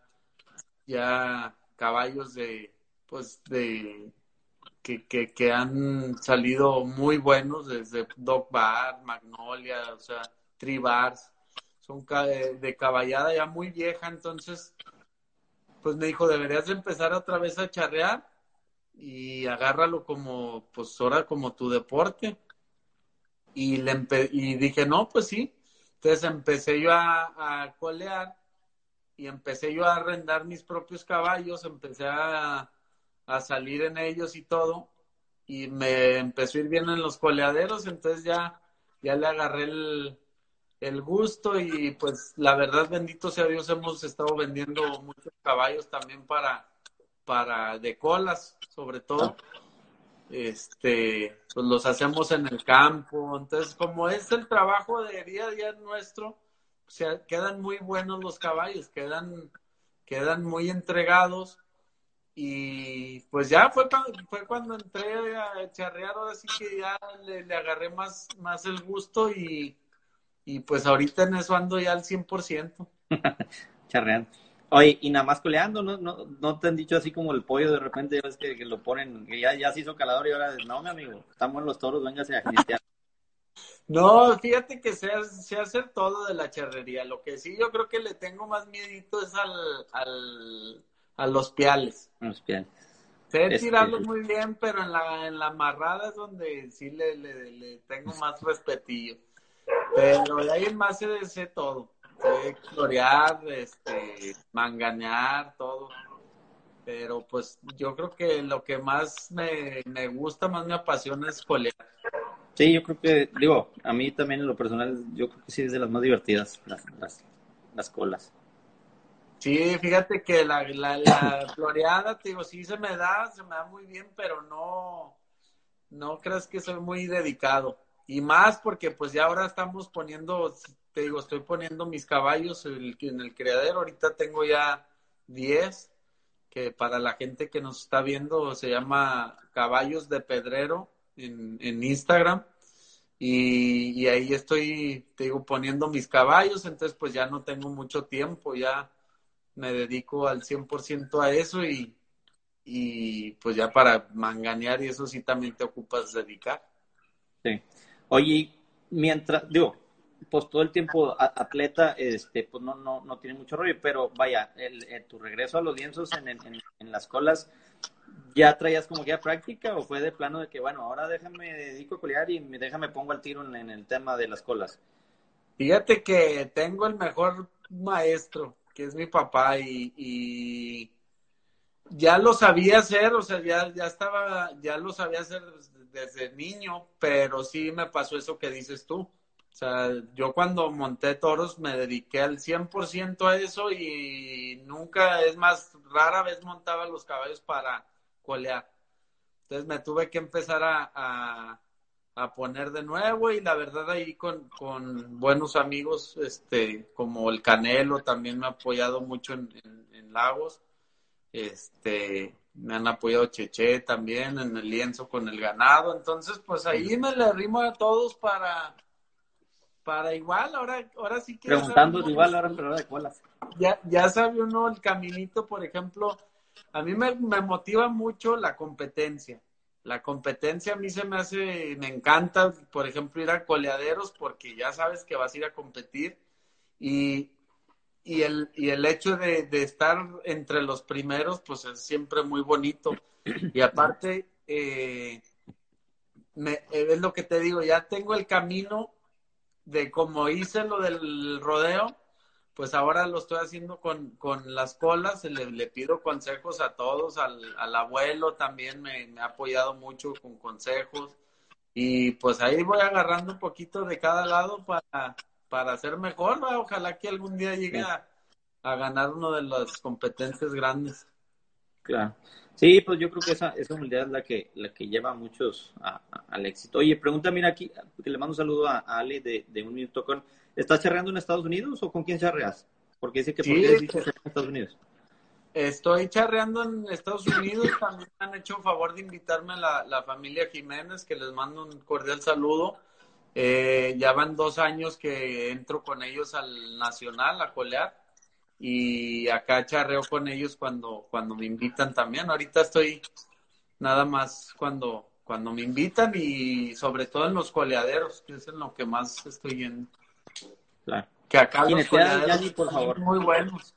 [SPEAKER 3] ya caballos de, pues de, que, que, que han salido muy buenos, desde Dog Bar, Magnolia, o sea, Tribars, son de caballada ya muy vieja, entonces, pues me dijo, deberías de empezar otra vez a charrear y agárralo como, pues ahora como tu deporte. Y, le y dije, no, pues sí. Entonces empecé yo a, a colear y empecé yo a arrendar mis propios caballos, empecé a, a salir en ellos y todo. Y me empezó a ir bien en los coleaderos, entonces ya, ya le agarré el, el gusto y pues la verdad, bendito sea Dios, hemos estado vendiendo muchos caballos también para, para de colas, sobre todo. Este, pues los hacemos en el campo. Entonces, como es el trabajo de día a día nuestro, quedan muy buenos los caballos, quedan, quedan muy entregados. Y pues ya fue, fue cuando entré a charrear, ahora sí que ya le, le agarré más, más el gusto y, y pues ahorita en eso ando ya al 100%.
[SPEAKER 4] Charreando. Oye, y nada más coleando, ¿no? ¿no? ¿No te han dicho así como el pollo de repente, ya ves que, lo ponen, que ya, ya se hizo calador y ahora, no, mi amigo, estamos en los toros, véngase a jinetear.
[SPEAKER 3] No, fíjate que sé, sé, hacer todo de la charrería. Lo que sí yo creo que le tengo más miedito es al, al, a los piales.
[SPEAKER 4] Los piales.
[SPEAKER 3] Sé tirarlos muy bien, pero en la, en la amarrada es donde sí le, le, le tengo más respetillo. Pero de ahí en más sé, todo. Sé florear, este, manganear, todo. Pero pues yo creo que lo que más me, gusta, más me apasiona es colear.
[SPEAKER 4] Sí, yo creo que, digo, a mí también en lo personal, yo creo que sí es de las más divertidas, las, las, colas.
[SPEAKER 3] Sí, fíjate que la, la, la floreada, te digo, sí se me da, se me da muy bien, pero no, no creas que soy muy dedicado. Y más porque pues ya ahora estamos poniendo, te digo, estoy poniendo mis caballos en el criadero. Ahorita tengo ya 10, que para la gente que nos está viendo se llama Caballos de Pedrero en, Instagram. Y, ahí estoy, te digo, poniendo mis caballos, entonces pues ya no tengo mucho tiempo, ya me dedico al 100% a eso y, y pues ya para manganear y eso sí también te ocupas dedicar.
[SPEAKER 4] Sí. Oye, mientras, digo, pues todo el tiempo atleta, este, pues no, no, no tiene mucho rollo, pero vaya, el, tu regreso a los lienzos en, en, las colas, ¿ya traías como ya práctica o fue de plano de que, bueno, ahora déjame dedico a colear y déjame pongo al tiro en, el tema de las colas?
[SPEAKER 3] Fíjate que tengo el mejor maestro, que es mi papá, y, y ya lo sabía hacer, o sea, ya, ya estaba, ya lo sabía hacer desde niño, pero sí me pasó eso que dices tú. O sea, yo cuando monté toros me dediqué al 100% a eso y nunca, es más, rara vez montaba los caballos para colear. Entonces me tuve que empezar a, a, poner de nuevo y la verdad ahí con, con, buenos amigos, este, como el Canelo también me ha apoyado mucho en, en Lagos. Este, me han apoyado Cheche también en el lienzo con el ganado. Entonces, pues ahí me le arrimo a todos para, para igual, ahora, ahora sí que.
[SPEAKER 4] Preguntando igual, ahora pero de colas.
[SPEAKER 3] Ya, ya sabe uno el caminito, por ejemplo, a mí me, me motiva mucho la competencia. La competencia a mí se me hace, me encanta, por ejemplo, ir a coleaderos porque ya sabes que vas a ir a competir y, y el, y el hecho de, de, estar entre los primeros, pues es siempre muy bonito. Y aparte, eh, me, es lo que te digo, ya tengo el camino de como hice lo del rodeo, pues ahora lo estoy haciendo con, con las colas, le, le, pido consejos a todos, al, al abuelo también me, me, ha apoyado mucho con consejos y pues ahí voy agarrando un poquito de cada lado para, para ser mejor, ojalá que algún día llegue a, ganar uno de las competencias grandes.
[SPEAKER 4] Claro. Sí, pues yo creo que esa, esa humildad es la que, la que lleva a muchos al éxito. Oye, pregunta, mira aquí, que le mando un saludo a, Ale de, de Un Minuto con. ¿Estás charreando en Estados Unidos o con quién charreas? Porque dice que
[SPEAKER 3] sí,
[SPEAKER 4] en Estados Unidos.
[SPEAKER 3] Estoy charreando en Estados Unidos. También me han hecho favor de invitarme a la, la familia Jiménez, que les mando un cordial saludo. Eh, ya van dos años que entro con ellos al Nacional a colear y acá charreo con ellos cuando, cuando me invitan también. Ahorita estoy nada más cuando, cuando me invitan y sobre todo en los coleaderos, que es en lo que más estoy yendo.
[SPEAKER 4] Claro.
[SPEAKER 3] Que acá los coleaderos
[SPEAKER 4] por favor.
[SPEAKER 3] muy buenos.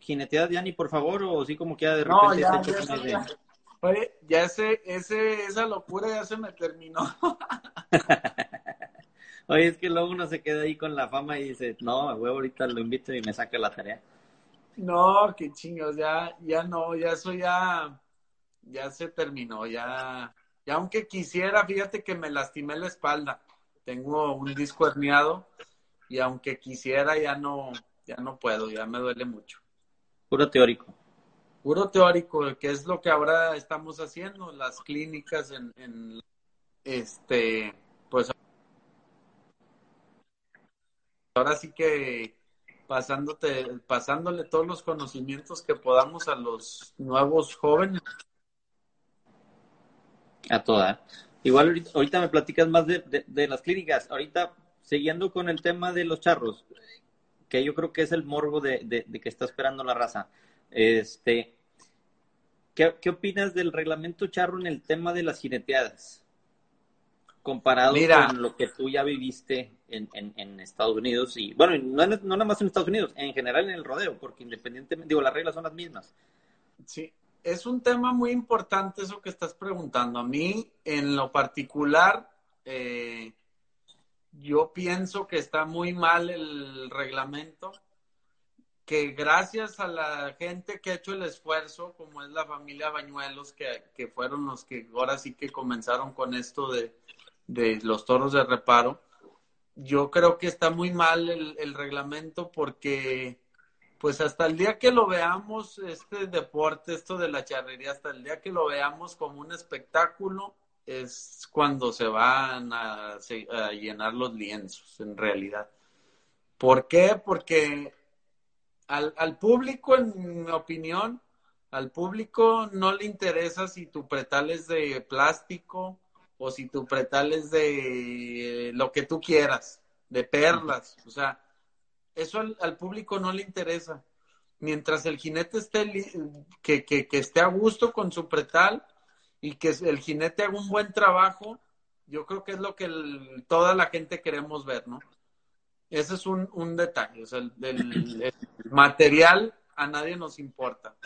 [SPEAKER 4] ¿Jineteas Yanni, por favor, o sí como queda de repente?
[SPEAKER 3] No, ya, ya, Oye, ya ese, ese, esa locura ya se me terminó.
[SPEAKER 4] Oye, es que luego uno se queda ahí con la fama y dice, no, huevo, ahorita lo invito y me saca la tarea.
[SPEAKER 3] No, qué chingos, ya, ya no, ya eso ya, ya se terminó, ya, ya aunque quisiera, fíjate que me lastimé la espalda, tengo un disco herniado y aunque quisiera ya no, ya no puedo, ya me duele mucho.
[SPEAKER 4] Puro teórico
[SPEAKER 3] puro teórico, que es lo que ahora estamos haciendo, las clínicas en, en este, pues ahora sí que pasándote, pasándole todos los conocimientos que podamos a los nuevos jóvenes.
[SPEAKER 4] A toda. Igual ahorita, me platicas más de, de, las clínicas. Ahorita, siguiendo con el tema de los charros, que yo creo que es el morbo de, de que está esperando la raza. Este, ¿qué, ¿qué, opinas del reglamento charro en el tema de las jineteadas? Comparado con lo que tú ya viviste en, en, en Estados Unidos y, bueno, no, no, nada más en Estados Unidos, en general en el rodeo, porque independientemente, digo, las reglas son las mismas.
[SPEAKER 3] Sí, es un tema muy importante eso que estás preguntando. A mí, en lo particular, eh, yo pienso que está muy mal el reglamento que gracias a la gente que ha hecho el esfuerzo, como es la familia Bañuelos, que, que fueron los que ahora sí que comenzaron con esto de, de los toros de reparo, yo creo que está muy mal el, reglamento porque pues hasta el día que lo veamos, este deporte, esto de la charrería, hasta el día que lo veamos como un espectáculo, es cuando se van a llenar los lienzos, en realidad. ¿Por qué? Porque al, al público, en mi opinión, al público no le interesa si tu pretal es de plástico o si tu pretal es de lo que tú quieras, de perlas. O sea, eso al, al público no le interesa. Mientras el jinete esté, que, que, que, esté a gusto con su pretal y que el jinete haga un buen trabajo, yo creo que es lo que el, toda la gente queremos ver, ¿no? Ese es un, un detalle. O sea, el, material a nadie nos importa.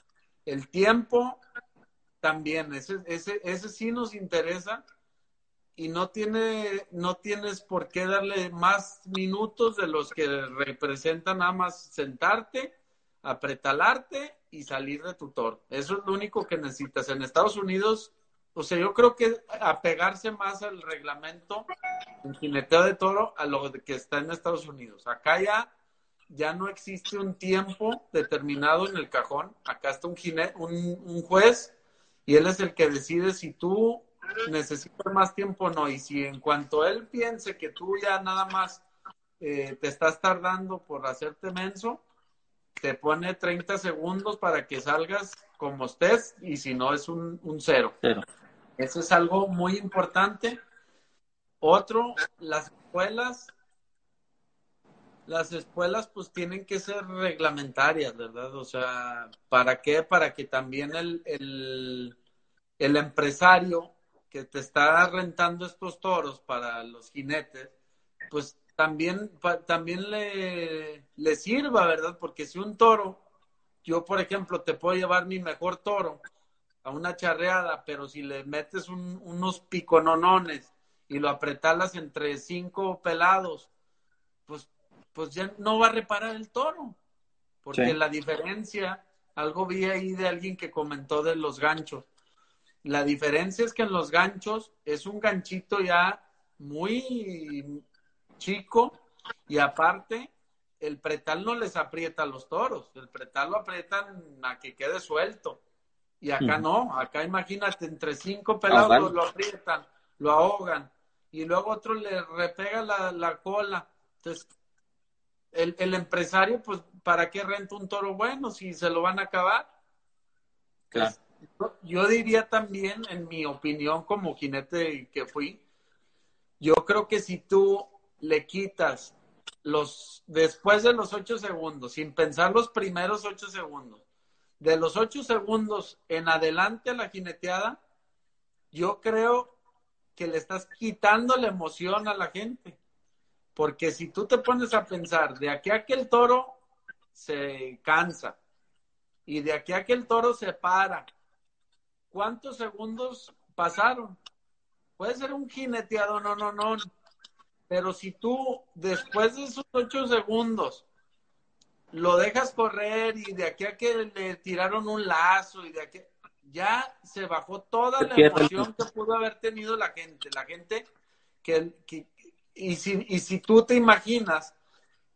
[SPEAKER 3] El tiempo también, ese, ese, ese sí nos interesa y no tiene, no tienes por qué darle más minutos de los que representan nada más sentarte, apretalarte y salir de tu toro. Eso es lo único que necesitas. En Estados Unidos, o sea, yo creo que apegarse más al reglamento en jineteo de toro a lo que está en Estados Unidos. Acá ya, ya no existe un tiempo determinado en el cajón. Acá está un, un, un juez y él es el que decide si tú necesitas más tiempo o no. Y si en cuanto él piense que tú ya nada más eh, te estás tardando por hacerte menso, te pone 30 segundos para que salgas como estés y si no es un, un cero. cero. Eso es algo muy importante. Otro, las escuelas, las escuelas pues tienen que ser reglamentarias, ¿verdad? O sea, ¿para qué? Para que también el, el, empresario que te está rentando estos toros para los jinetes, pues también, también le, le sirva, ¿verdad? Porque si un toro, yo por ejemplo te puedo llevar mi mejor toro a una charreada, pero si le metes unos picononones y lo apretalas entre cinco pelados, pues, pues ya no va a reparar el toro. Porque la diferencia, algo vi ahí de alguien que comentó de los ganchos. La diferencia es que en los ganchos es un ganchito ya muy chico y aparte el pretal no les aprieta a los toros, el pretal lo aprietan a que quede suelto. Y acá no, acá imagínate, entre cinco pelados lo aprietan, lo ahogan, y luego otro le repega la, cola. Entonces, el, el, empresario, pues, ¿para qué renta un toro bueno si se lo van a acabar? Claro. yo diría también, en mi opinión como jinete que fui, yo creo que si tú le quitas los, después de los ocho segundos, sin pensar los primeros ocho segundos, de los ocho segundos en adelante a la jineteada, yo creo que le estás quitando la emoción a la gente. Porque si tú te pones a pensar, de aquí a que el toro se cansa y de aquí a que el toro se para, ¿cuántos segundos pasaron? Puede ser un jineteado, no, no, no, pero si tú, después de esos ocho segundos, lo dejas correr y de aquí a que le tiraron un lazo y de aquí, ya se bajó toda la emoción que pudo haber tenido la gente. La gente que, y, si, y si tú te imaginas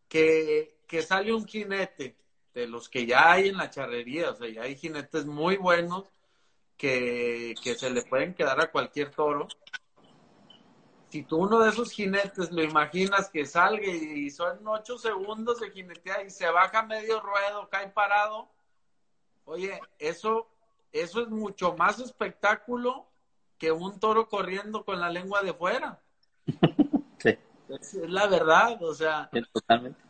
[SPEAKER 3] que, que sale un jinete de los que ya hay en la charrería, o sea, ya hay jinetes muy buenos que, que se le pueden quedar a cualquier toro si tú uno de esos jinetes lo imaginas que salga y son ocho segundos de jinetea y se baja medio ruedo, cae parado, oye, eso, eso es mucho más espectáculo que un toro corriendo con la lengua de fuera. Sí. Es, la verdad, o sea. totalmente.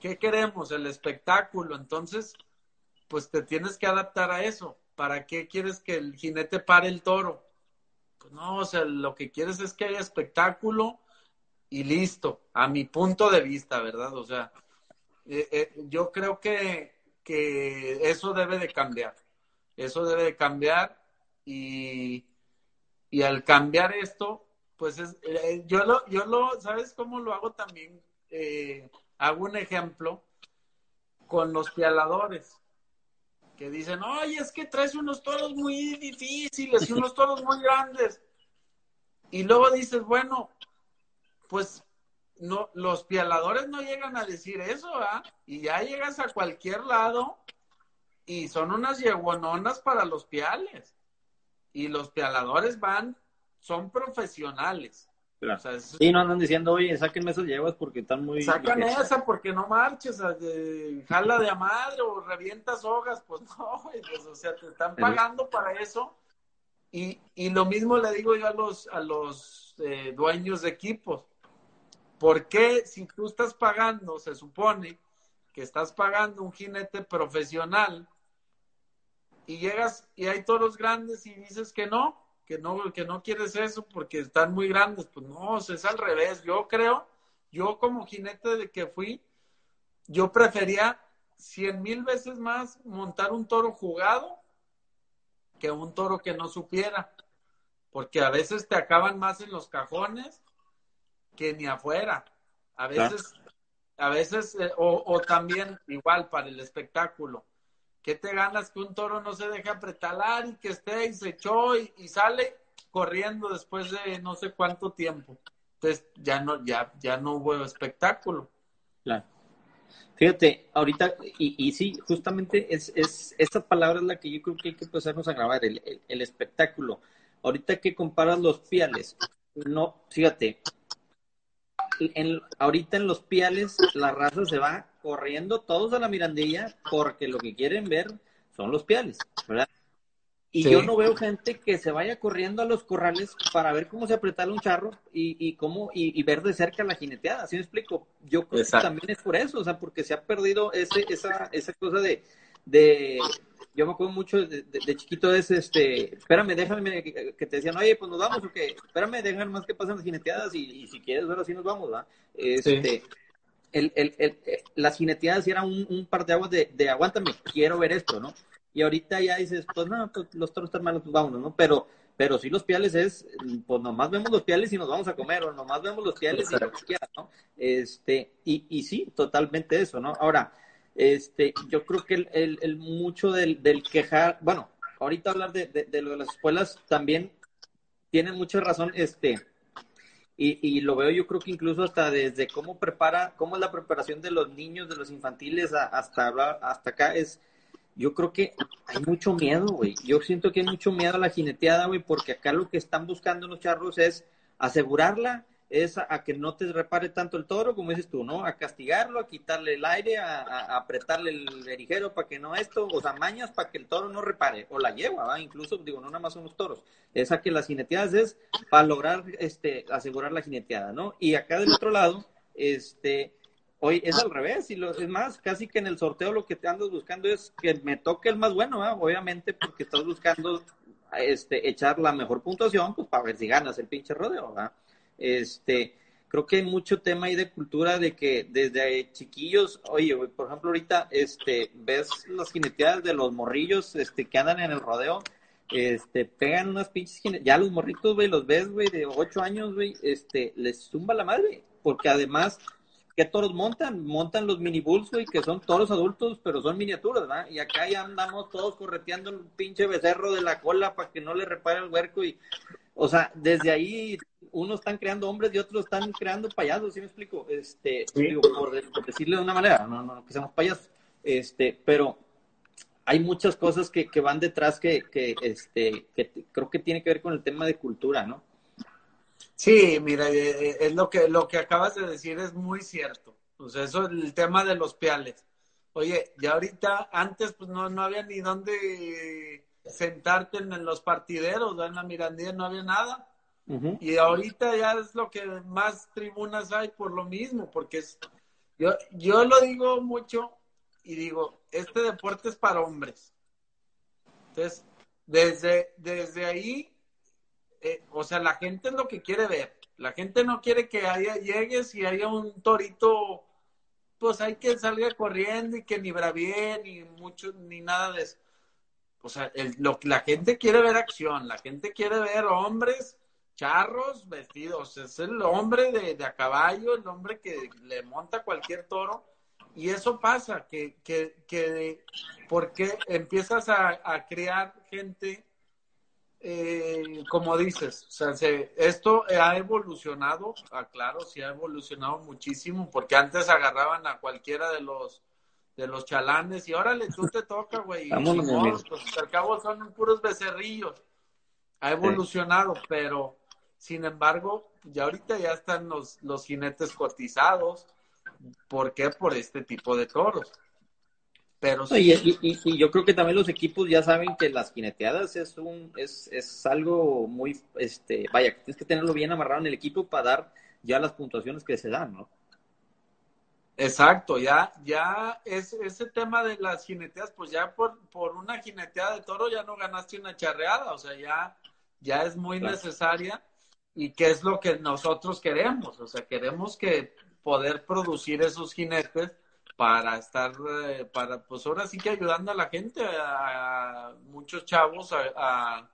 [SPEAKER 3] ¿Qué queremos? El espectáculo. Entonces, pues te tienes que adaptar a eso. ¿Para qué quieres que el jinete pare el toro? No, o sea, lo que quieres es que haya espectáculo y listo, a mi punto de vista, ¿verdad? O sea, eh, eh, yo creo que, que eso debe de cambiar, eso debe de cambiar y, y al cambiar esto, pues es, eh, yo lo, yo lo, ¿sabes cómo lo hago también? hago un ejemplo con los pialadores que dicen, oye, es que traes unos toros muy difíciles unos toros muy grandes. Y luego dices, bueno, pues no, los pialadores no llegan a decir eso, ¿ah? Y ya llegas a cualquier lado y son unas yeguanonas para los piales. Y los pialadores van, son profesionales.
[SPEAKER 4] Y no andan diciendo, oye, sáquenme esas yeguas porque están muy...
[SPEAKER 3] Sacan esa porque no marches, jala de a madre o revientas hojas, pues no, pues, o sea, te están pagando para eso. Y, y lo mismo le digo yo a los, a los eh, dueños de equipos. ¿Por qué si tú estás pagando, se supone que estás pagando un jinete profesional y llegas y hay toros grandes y dices que no? Que no, que no quieres eso porque están muy grandes. Pues no, es al revés. Yo creo, yo como jinete de que fui, yo prefería cien mil veces más montar un toro jugado que un toro que no supiera. Porque a veces te acaban más en los cajones que ni afuera. A veces, a veces, eh, o, o también igual para el espectáculo. ¿Qué te ganas que un toro no se deje apretalar y que esté y se echó y, sale corriendo después de no sé cuánto tiempo? Entonces ya no, ya, ya no hubo espectáculo.
[SPEAKER 4] Claro. Fíjate, ahorita, y, y sí, justamente es, es, esta palabra es la que yo creo que hay que empezarnos a grabar, el, el, el espectáculo. Ahorita que comparas los piales, no, fíjate, en, ahorita en los piales la raza se va corriendo todos a la mirandilla porque lo que quieren ver son los piales, ¿verdad? Y
[SPEAKER 3] Sí.
[SPEAKER 4] yo no veo gente que se vaya corriendo a los corrales para ver cómo se apretar un charro y, y cómo y, y ver de cerca la jineteada, ¿sí me explico? Yo creo
[SPEAKER 3] Exacto.
[SPEAKER 4] que también es por eso, o sea, porque se ha perdido ese, esa, esa cosa de, de yo me acuerdo mucho de, de- de chiquito es este, espérame, déjame que, que te decían, oye, pues nos vamos o qué, espérame, déjame más que pasen las jineteadas y, y si quieres ahora sí nos vamos, ¿va? Este, el, el, el, eh, las jineteadas sí era un, un par de aguas de, de aguántame, quiero ver esto, ¿no? Y ahorita ya dices, pues no, pues los toros están malos, pues vámonos, ¿no? Pero, pero sí los piales es, pues nomás vemos los piales y nos vamos a comer, o nomás vemos los piales y lo que quieras, ¿no? Este, y, y sí, totalmente eso, ¿no? Ahora, este, yo creo que el, el, el mucho del, del quejar, bueno, ahorita hablar de, de, lo de las escuelas también tienen mucha razón, este, y, y lo veo yo creo que incluso hasta desde cómo prepara, cómo es la preparación de los niños, de los infantiles a- hasta hablar, hasta acá es, yo creo que hay mucho miedo, güey. Yo siento que hay mucho miedo a la jineteada, güey, porque acá lo que están buscando los charros es asegurarla, es a, que no te repare tanto el toro, como dices tú, ¿no? A castigarlo, a quitarle el aire, a, apretarle el erijero para que no esto, o sea, mañas para que el toro no repare, o la lleva, ¿va? Incluso, digo, no nada más son los toros. Es a que las jineteadas es para lograr este, asegurar la jineteada, ¿no? Y acá del otro lado, este, hoy es al revés, y lo, es más, casi que en el sorteo lo que te andas buscando es que me toque el más bueno, ¿ah? obviamente, porque estás buscando este, echar la mejor puntuación, pues para ver si ganas el pinche rodeo, ¿verdad? Este, creo que hay mucho tema ahí de cultura de que desde chiquillos, oye, por ejemplo, ahorita, este, ves las jineteadas de los morrillos, este, que andan en el rodeo, este, pegan unas pinches jine- ya los morritos, güey, los ves, güey, de ocho años, güey, este, les zumba la madre, porque además, ¿qué toros montan? Montan los mini bulls, güey, que son toros adultos, pero son miniaturas, ¿verdad? Y acá ya andamos todos correteando el pinche becerro de la cola para que no le repare el huerco y, o sea, desde ahí unos están creando hombres y otros están creando payasos, ¿sí me explico? Este,
[SPEAKER 3] Sí.
[SPEAKER 4] digo, por, por decirle de una manera, no, no que seamos payasos, este, pero hay muchas cosas que, que van detrás que, que, este, que creo que tiene que ver con el tema de cultura, ¿no?
[SPEAKER 3] Sí, mira, eh, eh, es lo que, lo que acabas de decir es muy cierto. O sea, eso es el tema de los piales. Oye, ya ahorita, antes pues no, no había ni dónde sentarte en los partideros, en la Mirandilla no había nada.
[SPEAKER 4] Ujú.
[SPEAKER 3] Y ahorita ya es lo que más tribunas hay por lo mismo, porque es, yo, yo lo digo mucho y digo, este deporte es para hombres. Entonces, desde, desde ahí, eh, o sea, la gente es lo que quiere ver. La gente no quiere que haya, llegues y haya un torito, pues hay que salga corriendo y que ni bravie, ni mucho, ni nada de eso. O sea, el- lo, la gente quiere ver acción, la gente quiere ver hombres charros vestidos. Es el hombre de, de a caballo, el hombre que le monta cualquier toro. Y eso pasa, que, que, que porque empiezas a, a crear gente, eh, como dices, o sea, se- esto ha evolucionado, ah, claro, sí ha evolucionado muchísimo, porque antes agarraban a cualquiera de los de los chalanes y órale, tú te toca, güey. y
[SPEAKER 4] Vámonos,
[SPEAKER 3] pues, al cabo son puros becerrillos. Ha evolucionado, pero sin embargo, ya ahorita ya están los, los jinetes cotizados. ¿Por qué? Por este tipo de toros. Pero sí,
[SPEAKER 4] Y, y- y- y yo creo que también los equipos ya saben que las jineteadas es un es, es algo muy este vaya tienes que tenerlo bien amarrado en el equipo para dar ya las puntuaciones que se dan no
[SPEAKER 3] Exacto, ya, ya es ese tema de las jineteas, pues ya por, por una jineteada de toro ya no ganaste una charreada, o sea, ya, ya es muy
[SPEAKER 4] Claro.
[SPEAKER 3] necesaria y qué es lo que nosotros queremos, o sea, queremos que poder producir esos jinetes para estar, eh, para, pues ahora sí que ayudando a la gente, a, muchos chavos a,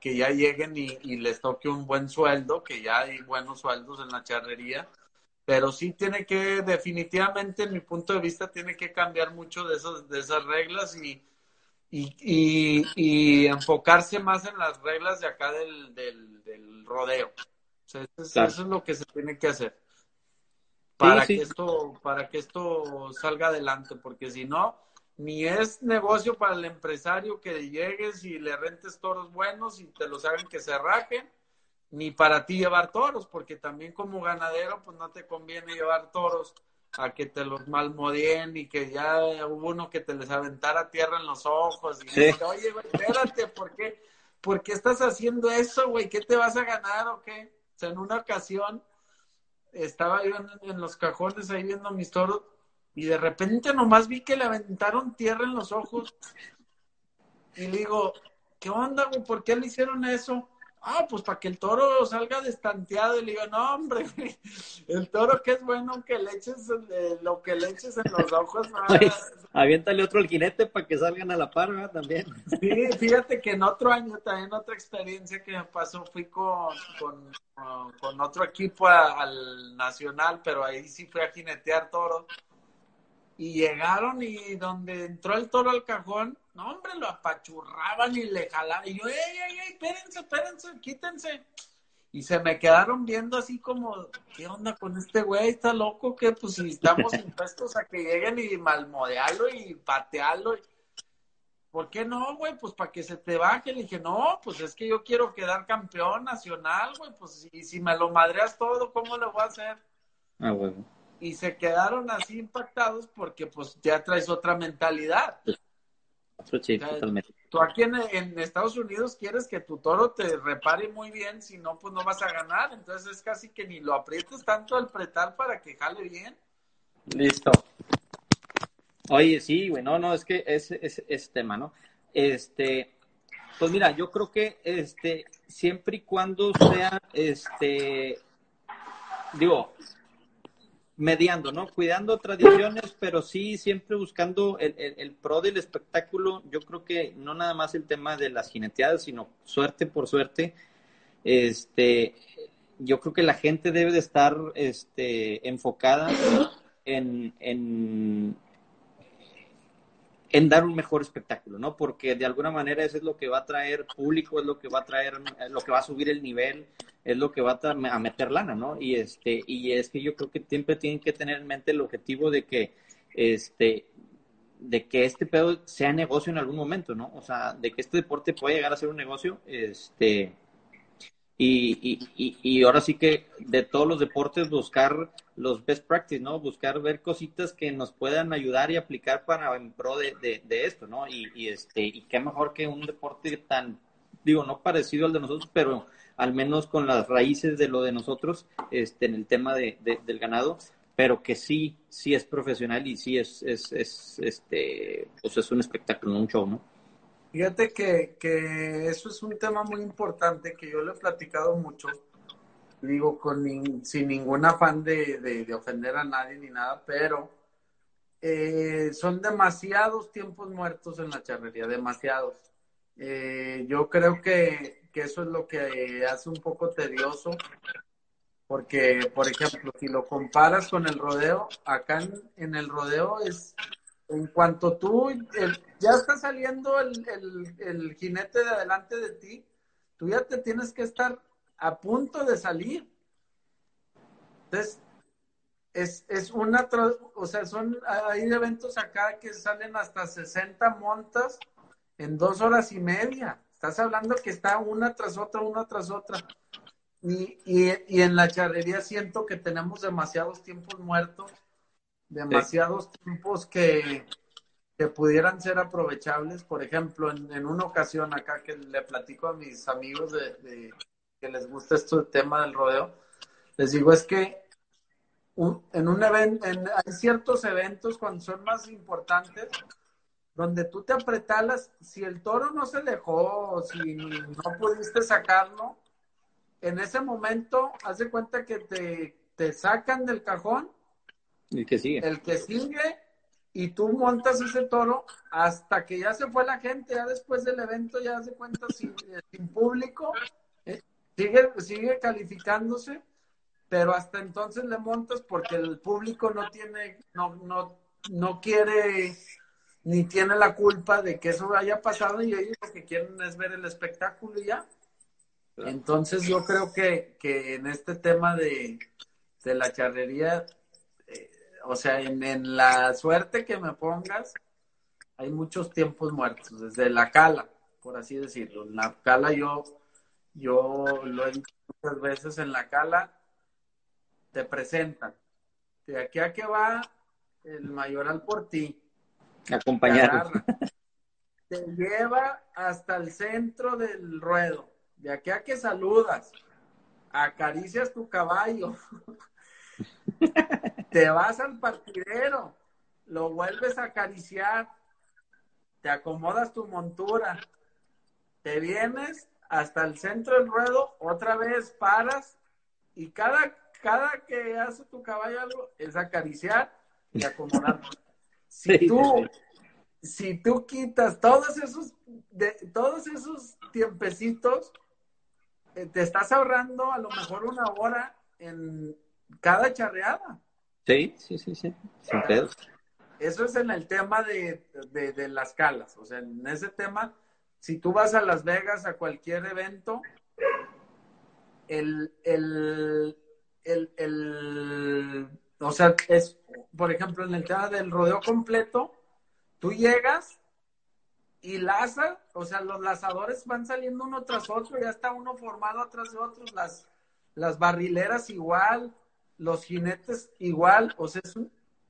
[SPEAKER 3] que ya lleguen y, les toque un buen sueldo, que ya hay buenos sueldos en la charrería. Pero sí tiene que, definitivamente, en mi punto de vista, tiene que cambiar mucho de, esos, de esas reglas y, y, enfocarse más en las reglas de acá del, rodeo. eso, es, lo que se tiene que hacer para que esto para que esto salga adelante porque si no ni es negocio para el empresario que llegues y le rentes toros buenos y te los hagan que se rajen ni para ti llevar toros, porque también como ganadero, pues no te conviene llevar toros a que te los malmodien y que ya hubo uno que te les aventara tierra en los ojos y oye, espérate, ¿por qué? ¿Por qué estás haciendo eso, güey? ¿Qué te vas a ganar o qué? O sea, en una ocasión estaba yo en, los cajones ahí viendo mis toros y de repente nomás vi que le aventaron tierra en los ojos y le digo, ¿qué onda, güey? ¿Por qué le hicieron eso? Ah, pues para que el toro salga destanteado. Y le digo, no, hombre, el toro que es bueno que le eches eh, lo que le eches en los ojos.
[SPEAKER 4] aviéntale otro al jinete para que salgan a la par, ¿verdad? También.
[SPEAKER 3] Sí, fíjate que en otro año, también otra experiencia que me pasó, fui con, con, con otro equipo al Nacional, pero ahí sí fui a jinetear toros. Y llegaron y donde entró el toro al cajón, no, hombre, lo apachurraban y le jalaban. Y yo, ey, ey, ey, espérense, espérense, quítense. Y se me quedaron viendo así como, ¿qué onda con este güey? ¿Está loco? que Pues si estamos impuestos a que lleguen y malmodearlo y patearlo. ¿Por qué no, güey? Pues para que se te baje. Le dije, no, pues es que yo quiero quedar campeón nacional, güey. Pues y si me lo madreas todo, ¿cómo lo voy a hacer?
[SPEAKER 4] Ah, güey
[SPEAKER 3] y se quedaron así impactados porque pues ya traes otra mentalidad.
[SPEAKER 4] Sí, totalmente.
[SPEAKER 3] Tú aquí en, Estados Unidos quieres que tu toro te repare muy bien, si no, pues no vas a ganar. Entonces es casi que ni lo aprietes tanto al pretar para que jale bien.
[SPEAKER 4] Listo. Oye, sí, güey, no, no, es que es, es, es tema, ¿no? Este, pues mira, yo creo que este, siempre y cuando sea, este, digo, mediando, ¿no? Cuidando tradiciones, pero sí siempre buscando el, pro del espectáculo. Yo creo que no nada más el tema de las jineteadas, sino suerte por suerte. Este, yo creo que la gente debe de estar este, enfocada en, en, en dar un mejor espectáculo, ¿no? Porque de alguna manera eso es lo que va a traer público, es lo que va a traer, lo que va a subir el nivel, es lo que va a, meter lana, ¿no? Y este, y es que yo creo que siempre tienen que tener en mente el objetivo de que, este, de que este pedo sea negocio en algún momento, ¿no? O sea, de que este deporte pueda llegar a ser un negocio, este, y, y, y, ahora sí que de todos los deportes buscar los best practice, ¿no? Buscar ver cositas que nos puedan ayudar y aplicar para en pro de, de, esto, ¿no? Y, y, este, y qué mejor que un deporte tan, digo, no parecido al de nosotros, pero al menos con las raíces de lo de nosotros, este, en el tema de, del ganado, pero que sí, sí es profesional y sí es, es, es, este, pues es un espectáculo, un show, ¿no?
[SPEAKER 3] Fíjate que, que eso es un tema muy importante que yo le he platicado mucho, digo, con sin ningún afán de, de, ofender a nadie ni nada, pero eh, son demasiados tiempos muertos en la charrería, demasiados. Eh, yo creo que, que, eso es lo que hace un poco tedioso, porque, por ejemplo, si lo comparas con el rodeo, acá en el rodeo es en cuanto tú ya está saliendo el, jinete de adelante de ti, tú ya te tienes que estar a punto de salir. Entonces, es, es una, o sea, son, hay eventos acá que salen hasta 60 montas en dos horas y media. Estás hablando que está una tras otra, una tras otra. Y, y en la charrería siento que tenemos demasiados tiempos muertos demasiados tiempos que, que, pudieran ser aprovechables. Por ejemplo, en, una ocasión acá que le platico a mis amigos de, que les gusta este tema del rodeo, les digo es que en un evento, hay ciertos eventos cuando son más importantes, donde tú te apretalas, si el toro no se dejó o si no pudiste sacarlo, en ese momento, haz de cuenta que te, te sacan del cajón
[SPEAKER 4] el que sigue.
[SPEAKER 3] El que sigue y tú montas ese toro hasta que ya se fue la gente, ya después del evento ya se cuenta sin, público, eh, sigue, sigue calificándose pero hasta entonces le montas porque el público no tiene, no, no, no quiere ni tiene la culpa de que eso haya pasado y ellos lo que quieren es ver el espectáculo y ya. Entonces yo creo que, que en este tema de, de la charrería, eh, o sea, en, en, la suerte que me pongas, hay muchos tiempos muertos, desde la cala, por así decirlo. En la cala yo, yo lo he dicho muchas veces en la cala, te presentan. De aquí a que va el mayoral por ti.
[SPEAKER 4] Acompañar.
[SPEAKER 3] Te, te lleva hasta el centro del ruedo. De aquí a que saludas, acaricias tu caballo, te vas al partidero, lo vuelves a acariciar, te acomodas tu montura, te vienes hasta el centro del ruedo, otra vez paras y cada, cada que hace tu caballo algo es acariciar y acomodar. Si tú, si tú quitas todos esos, de, todos esos tiempecitos, eh, te estás ahorrando a lo mejor una hora en cada charreada.
[SPEAKER 4] Sí, sí, sí, sí. Sin pedos.
[SPEAKER 3] Eso es en el tema de, de, de, las calas. O sea, en ese tema, si tú vas a Las Vegas a cualquier evento, el, el, el, el, o sea, es, por ejemplo, en el tema del rodeo completo, tú llegas y laza, o sea, los lazadores van saliendo uno tras otro, ya está uno formado atrás de otro, las, las barrileras igual, los jinetes igual, o sea, es,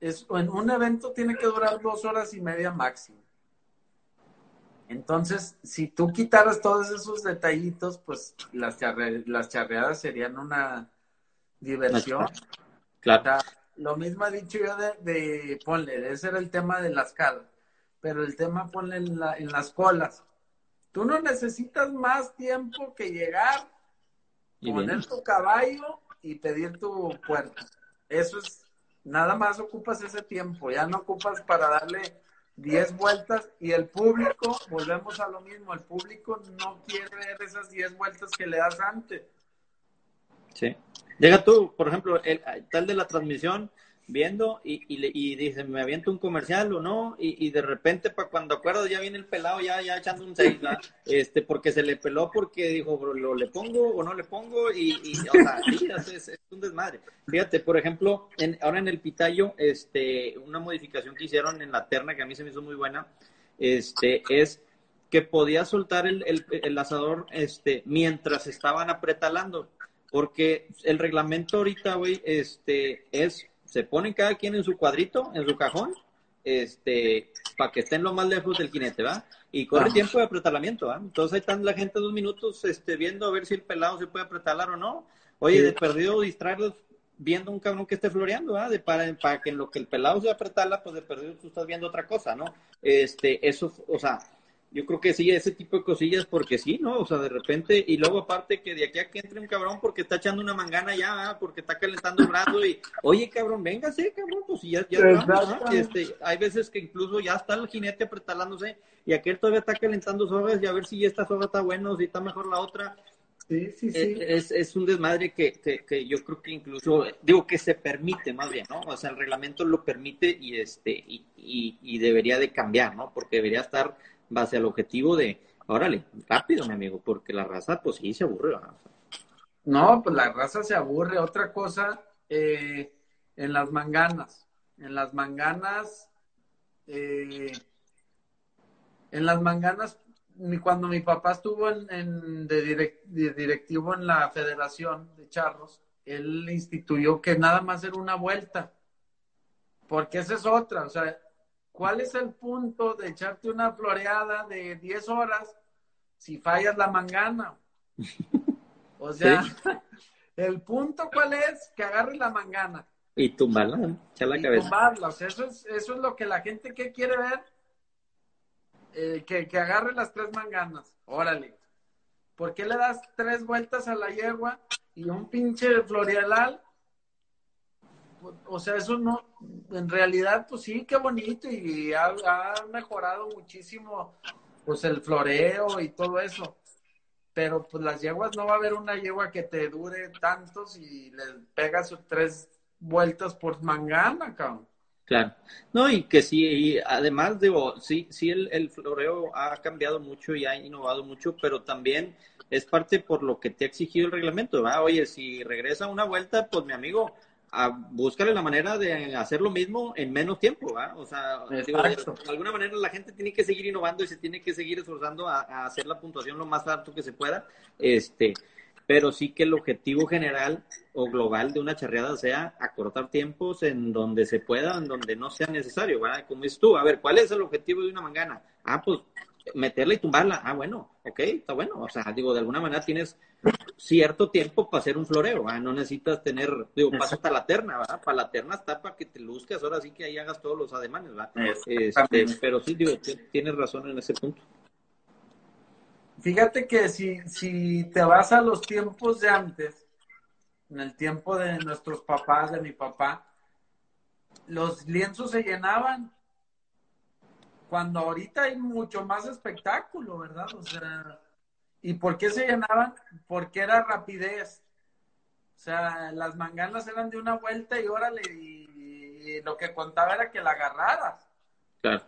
[SPEAKER 3] es, en un evento tiene que durar dos horas y media máximo. Entonces, si tú quitaras todos esos detallitos, pues las, charre, las charreadas serían una diversión.
[SPEAKER 4] Claro.
[SPEAKER 3] O sea, lo mismo he dicho yo de, de, ponle, ese era el tema de las calas, pero el tema ponle en, la, en las colas. Tú no necesitas más tiempo que llegar,
[SPEAKER 4] Y
[SPEAKER 3] poner
[SPEAKER 4] bien.
[SPEAKER 3] tu caballo y pedir tu puerta. Eso es, nada más ocupas ese tiempo, ya no ocupas para darle 10 vueltas y el público, volvemos a lo mismo, el público no quiere ver esas 10 vueltas que le das antes.
[SPEAKER 4] Sí. Llega tú, por ejemplo, el tal de la transmisión, viendo y, y, y dice, me aviento un comercial o no, y, y de repente, para cuando acuerdo, ya viene el pelado, ya, ya echando un 6, este, porque se le peló, porque dijo, bro, ¿lo le pongo o no le pongo? Y, y o sea, sí, es, es- es un desmadre. Fíjate, por ejemplo, en, ahora en el Pitayo, este, una modificación que hicieron en la terna, que a mí se me hizo muy buena, este, es que podía soltar el, el, el asador este, mientras estaban apretalando. Porque el reglamento ahorita, güey, este, es, se ponen cada quien en su cuadrito, en su cajón, este, para que estén lo más lejos del jinete, ¿va? Y corre
[SPEAKER 3] Ajá.
[SPEAKER 4] tiempo de apretalamiento, ¿va? Entonces ahí están la gente dos minutos, este, viendo a ver si el pelado se puede apretalar o no. Oye,
[SPEAKER 3] Sí.
[SPEAKER 4] de perdido distraerlos viendo un cabrón que esté floreando, ¿ah? De para, para que en lo que el pelado se apretala, pues de perdido tú estás viendo otra cosa, ¿no? Este, eso, o sea, yo creo que sí, ese tipo de cosillas, porque sí, ¿no? O sea, de repente, y luego aparte que de aquí a que entre un cabrón porque está echando una mangana ya, ¿ah? porque está calentando el brazo y, oye, cabrón, véngase, cabrón, pues ya, ya. Este, hay veces que incluso ya está el jinete apretalándose y aquel todavía está calentando sogas y a ver si esta soga está buena o si está mejor la otra.
[SPEAKER 3] Sí, sí, sí.
[SPEAKER 4] Eh, Es, es un desmadre que, que, que yo creo que incluso, digo que se permite más bien, ¿no? O sea, el reglamento lo permite y este y, y, y debería de cambiar, ¿no? Porque debería estar base al objetivo de, órale, rápido, mi amigo, porque la raza, pues sí, se aburre.
[SPEAKER 3] No, pues la raza se aburre. Otra cosa, eh, en las manganas. En las manganas, eh, en las manganas, cuando mi papá estuvo en, de directivo en la Federación de Charros, él instituyó que nada más era una vuelta. Porque esa es otra. O sea, ¿cuál es el punto de echarte una floreada de 10 horas si fallas la mangana? O sea, el punto cuál es que agarres la mangana
[SPEAKER 4] Y tumbarla, echar la
[SPEAKER 3] y
[SPEAKER 4] cabeza.
[SPEAKER 3] tumbarla. O sea, eso es, eso es lo que la gente que quiere ver, eh, que, que agarre las tres manganas. Órale. ¿Por qué le das tres vueltas a la yegua y un pinche florealal? O sea, eso no, en realidad, pues sí, qué bonito y ha, mejorado muchísimo, pues el floreo y todo eso. pero pues las yeguas no va a haber una yegua que te dure tantos y le pegas tres vueltas por mangana, cabrón.
[SPEAKER 4] Claro. No, y que sí, además, digo, sí, sí el, el floreo ha cambiado mucho y ha innovado mucho, pero también es parte por lo que te ha exigido el reglamento, ¿va? Oye, si regresa una vuelta, pues mi amigo, a buscarle la manera de hacer lo mismo en menos tiempo, ¿va? O sea, digo, de, alguna manera la gente tiene que seguir innovando y se tiene que seguir esforzando a, a, hacer la puntuación lo más alto que se pueda, este, pero sí que el objetivo general o global de una charreada sea acortar tiempos en donde se pueda, en donde no sea necesario, ¿verdad? Como es tú, a ver, ¿cuál es el objetivo de una mangana? Ah, pues meterla y tumbarla. Ah, bueno, ok, está bueno. O sea, digo, de alguna manera tienes cierto tiempo para hacer un floreo, ¿verdad? No necesitas tener, digo, pasa hasta la terna, ¿verdad? Para la terna está para que te luzcas, ahora sí que ahí hagas todos los ademanes, ¿verdad? Este, pero sí, digo, tienes razón en ese punto.
[SPEAKER 3] Fíjate que si, si te vas a los tiempos de antes, en el tiempo de nuestros papás, de mi papá, los lienzos se llenaban cuando ahorita hay mucho más espectáculo, ¿verdad? O sea, ¿y por qué se llenaban? Porque era rapidez. O sea, las manganas eran de una vuelta y órale, y, y lo que contaba era que la agarraras.
[SPEAKER 4] Claro.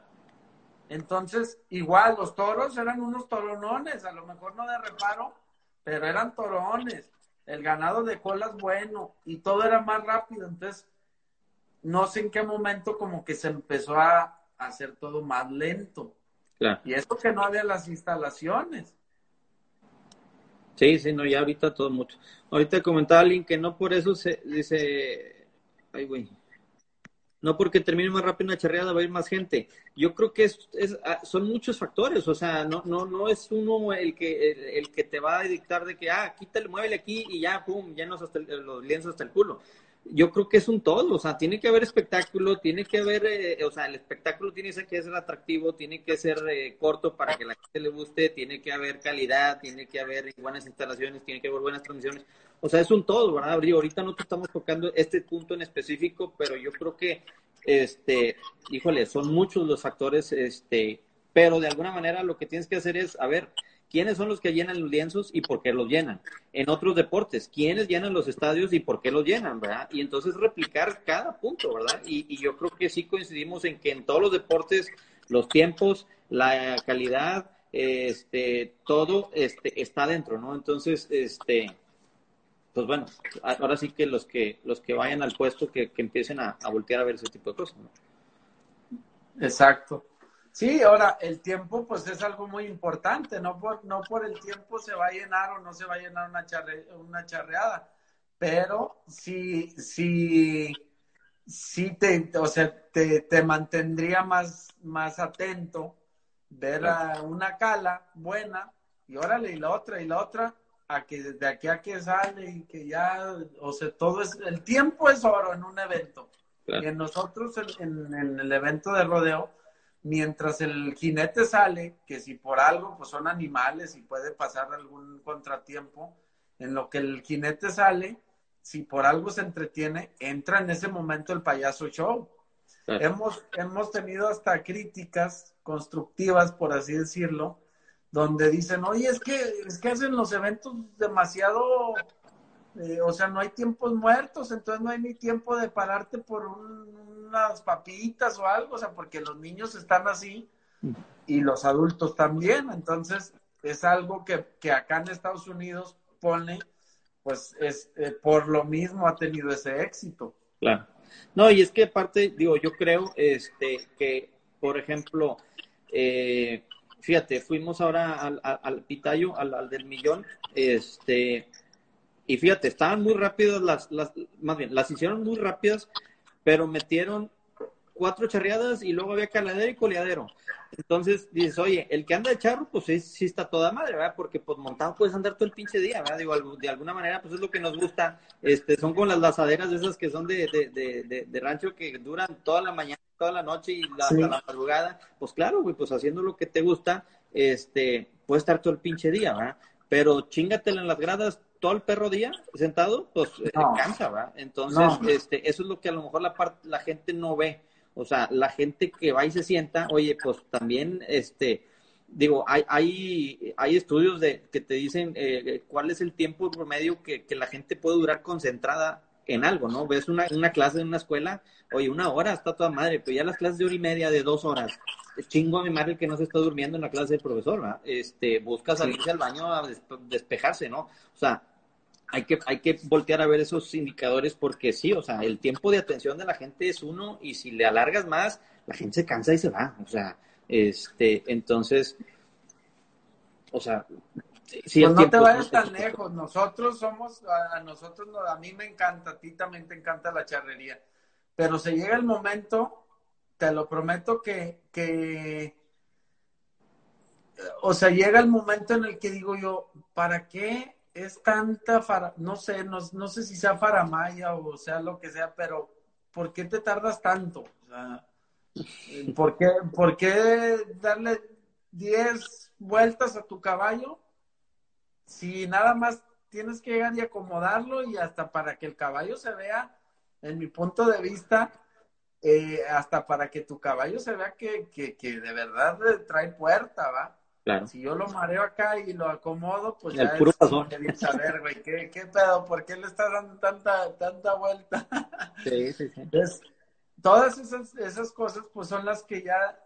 [SPEAKER 3] Entonces, igual, los toros eran unos toronones, a lo mejor no de reparo, pero eran torones. El ganado de colas bueno y todo era más rápido. Entonces, no sé en qué momento como que se empezó a hacer todo más lento.
[SPEAKER 4] Claro.
[SPEAKER 3] Y eso que no había las instalaciones.
[SPEAKER 4] Sí, sí, no, ya ahorita todo mucho. Ahorita comentaba alguien que no por eso se dice, ay, güey, no porque termine más rápido una charreada va a ir más gente. Yo creo que es, es, ah, son muchos factores, o sea, no, no, no es uno el que, el, el, que te va a dictar de que, ah, quítale, muévele aquí y ya, pum, llenos hasta el, los lienzos hasta el culo. Yo creo que es un todo, o sea, tiene que haber espectáculo, tiene que haber, eh, o sea, el espectáculo tiene que ser atractivo, tiene que ser eh, corto para que la gente le guste, tiene que haber calidad, tiene que haber buenas instalaciones, tiene que haber buenas transmisiones. O sea, es un todo, ¿verdad? Ahorita no te estamos tocando este punto en específico, pero yo creo que, este, híjole, son muchos los factores, este, pero de alguna manera lo que tienes que hacer es, a ver, ¿quiénes son los que llenan los lienzos y por qué los llenan? En otros deportes, ¿quiénes llenan los estadios y por qué los llenan, verdad? Y entonces replicar cada punto, ¿verdad? Y, yo creo que sí coincidimos en que en todos los deportes, los tiempos, la calidad, este, todo este, está dentro, ¿no? Entonces, este, pues bueno, ahora sí que los que los que vayan al puesto que, que empiecen a, a, voltear a ver ese tipo de cosas. ¿no?
[SPEAKER 3] Exacto. Sí, ahora el tiempo pues es algo muy importante, no por, no por el tiempo se va a llenar o no se va a llenar una, charre, una charreada, pero sí, sí, sí te, o sea, te, te mantendría más, más atento ver a una cala buena y órale y la otra y la otra a que de aquí a que sale y que ya, o sea, todo es, el tiempo es oro en un evento. Claro. Y en nosotros, en, en, el evento de rodeo, mientras el jinete sale, que si por algo, pues son animales y puede pasar algún contratiempo, en lo que el jinete sale, si por algo se entretiene, entra en ese momento el payaso show. Hemos, hemos tenido hasta críticas constructivas, por así decirlo, donde dicen, oye, es que, es que hacen los eventos demasiado, eh, o sea, no hay tiempos muertos, entonces no hay ni tiempo de pararte por un, unas papitas o algo, o sea, porque los niños están así y los adultos también, entonces es algo que, que acá en Estados Unidos pone, pues es eh, por lo mismo ha tenido ese éxito.
[SPEAKER 4] Claro. No, y es que aparte, digo, yo creo este, que, por ejemplo, eh, fíjate, fuimos ahora al, al, Pitayo, al, del millón, este, y fíjate, estaban muy rápidas las, las, más bien, las hicieron muy rápidas, pero metieron cuatro charreadas y luego había caladero y coleadero. Entonces dices, oye, el que anda de charro, pues sí, sí, está toda madre, ¿verdad? Porque pues montado puedes andar todo el pinche día, ¿verdad? Digo, de alguna manera, pues es lo que nos gusta. Este, son con las lazaderas esas que son de, de, de, de rancho que duran toda la mañana, toda la noche y la, sí. la madrugada. Pues claro, güey, pues haciendo lo que te gusta, este, puedes estar todo el pinche día, ¿verdad? Pero chingatela en las gradas todo el perro día sentado, pues no. cansa, ¿verdad? Entonces, no. este, eso es lo que a lo mejor la, part, la gente no ve o sea, la gente que va y se sienta, oye, pues también, este, digo, hay, hay, hay estudios de, que te dicen eh, cuál es el tiempo promedio que, que la gente puede durar concentrada en algo, ¿no? Ves una, una clase en una escuela, oye, una hora está toda madre, pero ya las clases de hora y media, de dos horas, chingo a mi madre que no se está durmiendo en la clase del profesor, ¿verdad? Este, busca salirse al baño a despejarse, ¿no? O sea, hay que, hay que voltear a ver esos indicadores porque sí, o sea, el tiempo de atención de la gente es uno y si le alargas más, la gente se cansa y se va, o sea, este, entonces, o sea,
[SPEAKER 3] si pues no te vayas tan lejos, nosotros somos, a nosotros, a mí me encanta, a ti también te encanta la charrería, pero se llega el momento, te lo prometo que, que, o sea, llega el momento en el que digo yo, ¿para qué es tanta, fara, no sé, no, no sé si sea faramaya o sea lo que sea, pero ¿por qué te tardas tanto? O sea, ¿por qué, ¿por qué darle 10 vueltas a tu caballo si nada más tienes que llegar y acomodarlo y hasta para que el caballo se vea, en mi punto de vista, eh, hasta para que tu caballo se vea que, que, que de verdad trae puerta, ¿va? Si yo lo mareo acá y lo acomodo, pues ya
[SPEAKER 4] puro
[SPEAKER 3] es saber, güey, ¿qué, ¿qué, pedo? ¿Por qué le estás dando tanta, tanta vuelta?
[SPEAKER 4] Sí, sí, sí.
[SPEAKER 3] todas esas, esas cosas, pues son las que ya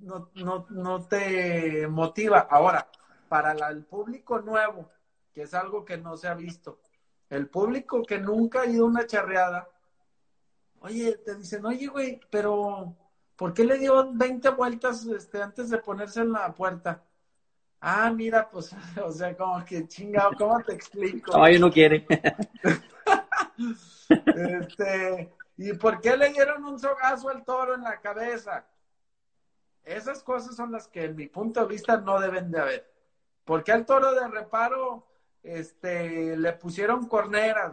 [SPEAKER 3] no, no, no te motiva. Ahora, para el público nuevo, que es algo que no se ha visto, el público que nunca ha ido a una charreada, oye, te dicen, oye, güey, pero ¿por qué le dio 20 vueltas este, antes de ponerse en la puerta? Ah, mira, pues, o sea, como que chingado, ¿cómo te explico?
[SPEAKER 4] Caballo no quiere.
[SPEAKER 3] este, ¿y por qué le dieron un sogazo al toro en la cabeza? Esas cosas son las que, en mi punto de vista, no deben de haber. ¿Por qué al toro de reparo este, le pusieron corneras?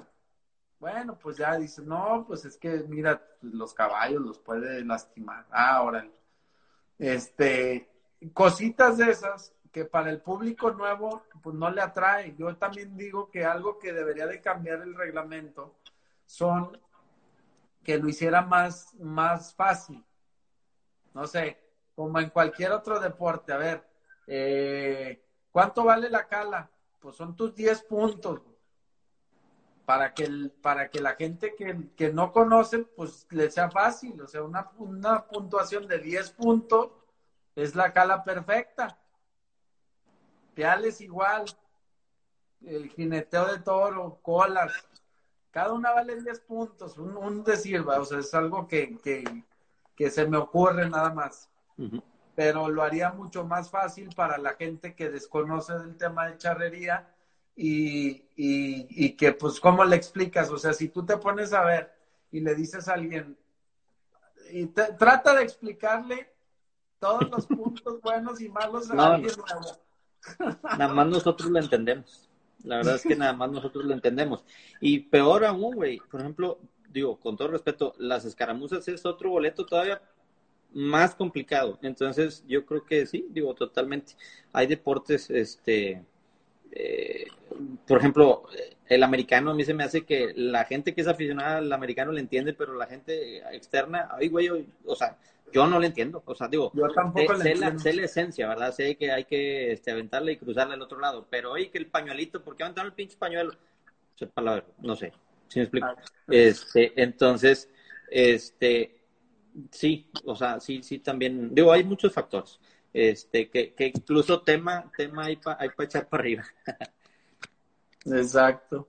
[SPEAKER 3] Bueno, pues ya dice, no, pues es que, mira, pues los caballos los puede lastimar. Ah, ahora, este, cositas de esas que para el público nuevo pues no le atrae. Yo también digo que algo que debería de cambiar el reglamento son que lo hiciera más, más fácil. No sé, como en cualquier otro deporte. A ver, eh, ¿cuánto vale la cala? Pues son tus 10 puntos. Para que, el, para que la gente que, que, no conoce, pues le sea fácil. O sea, una, una puntuación de 10 puntos es la cala perfecta Peales igual, el jineteo de toro, colas, cada una vale 10 puntos, un, un decir, o sea, es algo que, que, se me ocurre nada más. Pero lo haría mucho más fácil para la gente que desconoce del tema de charrería y, y, que, pues, ¿cómo le explicas? O sea, si tú te pones a ver y le dices a alguien, y trata de explicarle todos los puntos buenos y malos a alguien nuevo
[SPEAKER 4] Nada más nosotros lo entendemos. La verdad es que nada más nosotros lo entendemos. Y peor aún, güey, por ejemplo, digo, con todo respeto, las escaramuzas es otro boleto todavía más complicado. Entonces, yo creo que sí, digo, totalmente. Hay deportes, este, eh, por ejemplo, el americano a mí se me hace que la gente que es aficionada al americano le entiende, pero la gente externa, ay, güey, o sea, yo no le entiendo, o sea, digo,
[SPEAKER 3] yo tampoco
[SPEAKER 4] sé, la, esencia, ¿verdad? Sé que hay que este, aventarla y cruzarla al otro lado, pero oye, que el pañuelito, ¿por qué aventar el pinche pañuelo? no sé, si me explico. Ah, este, entonces, este, sí, o sea, sí, sí también, digo, hay muchos factores, este, que, que incluso tema, tema hay para hay echar para arriba.
[SPEAKER 3] Exacto.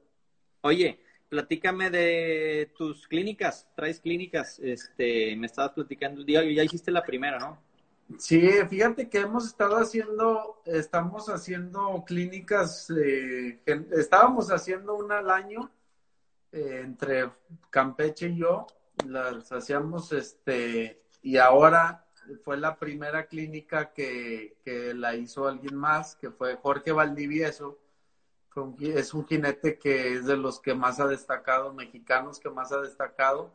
[SPEAKER 4] Oye, platícame de tus clínicas, traes clínicas, este, me estabas platicando ya hiciste la primera, ¿no?
[SPEAKER 3] Sí, fíjate que hemos estado haciendo, estamos haciendo clínicas, eh, estábamos haciendo una al año eh, entre Campeche y yo, las hacíamos, este, y ahora fue la primera clínica que, que la hizo alguien más, que fue Jorge Valdivieso, es un jinete que es de los que más ha destacado, mexicanos que más ha destacado,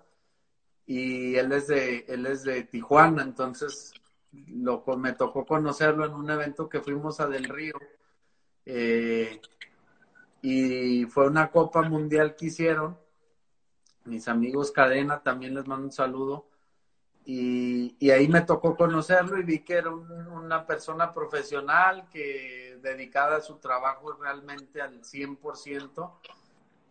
[SPEAKER 3] y él es de, él es de Tijuana, entonces lo, me tocó conocerlo en un evento que fuimos a Del Río, eh, y fue una Copa Mundial que hicieron, mis amigos Cadena, también les mando un saludo, y, ahí me tocó conocerlo y vi que era una persona profesional que dedicada a su trabajo realmente al 100%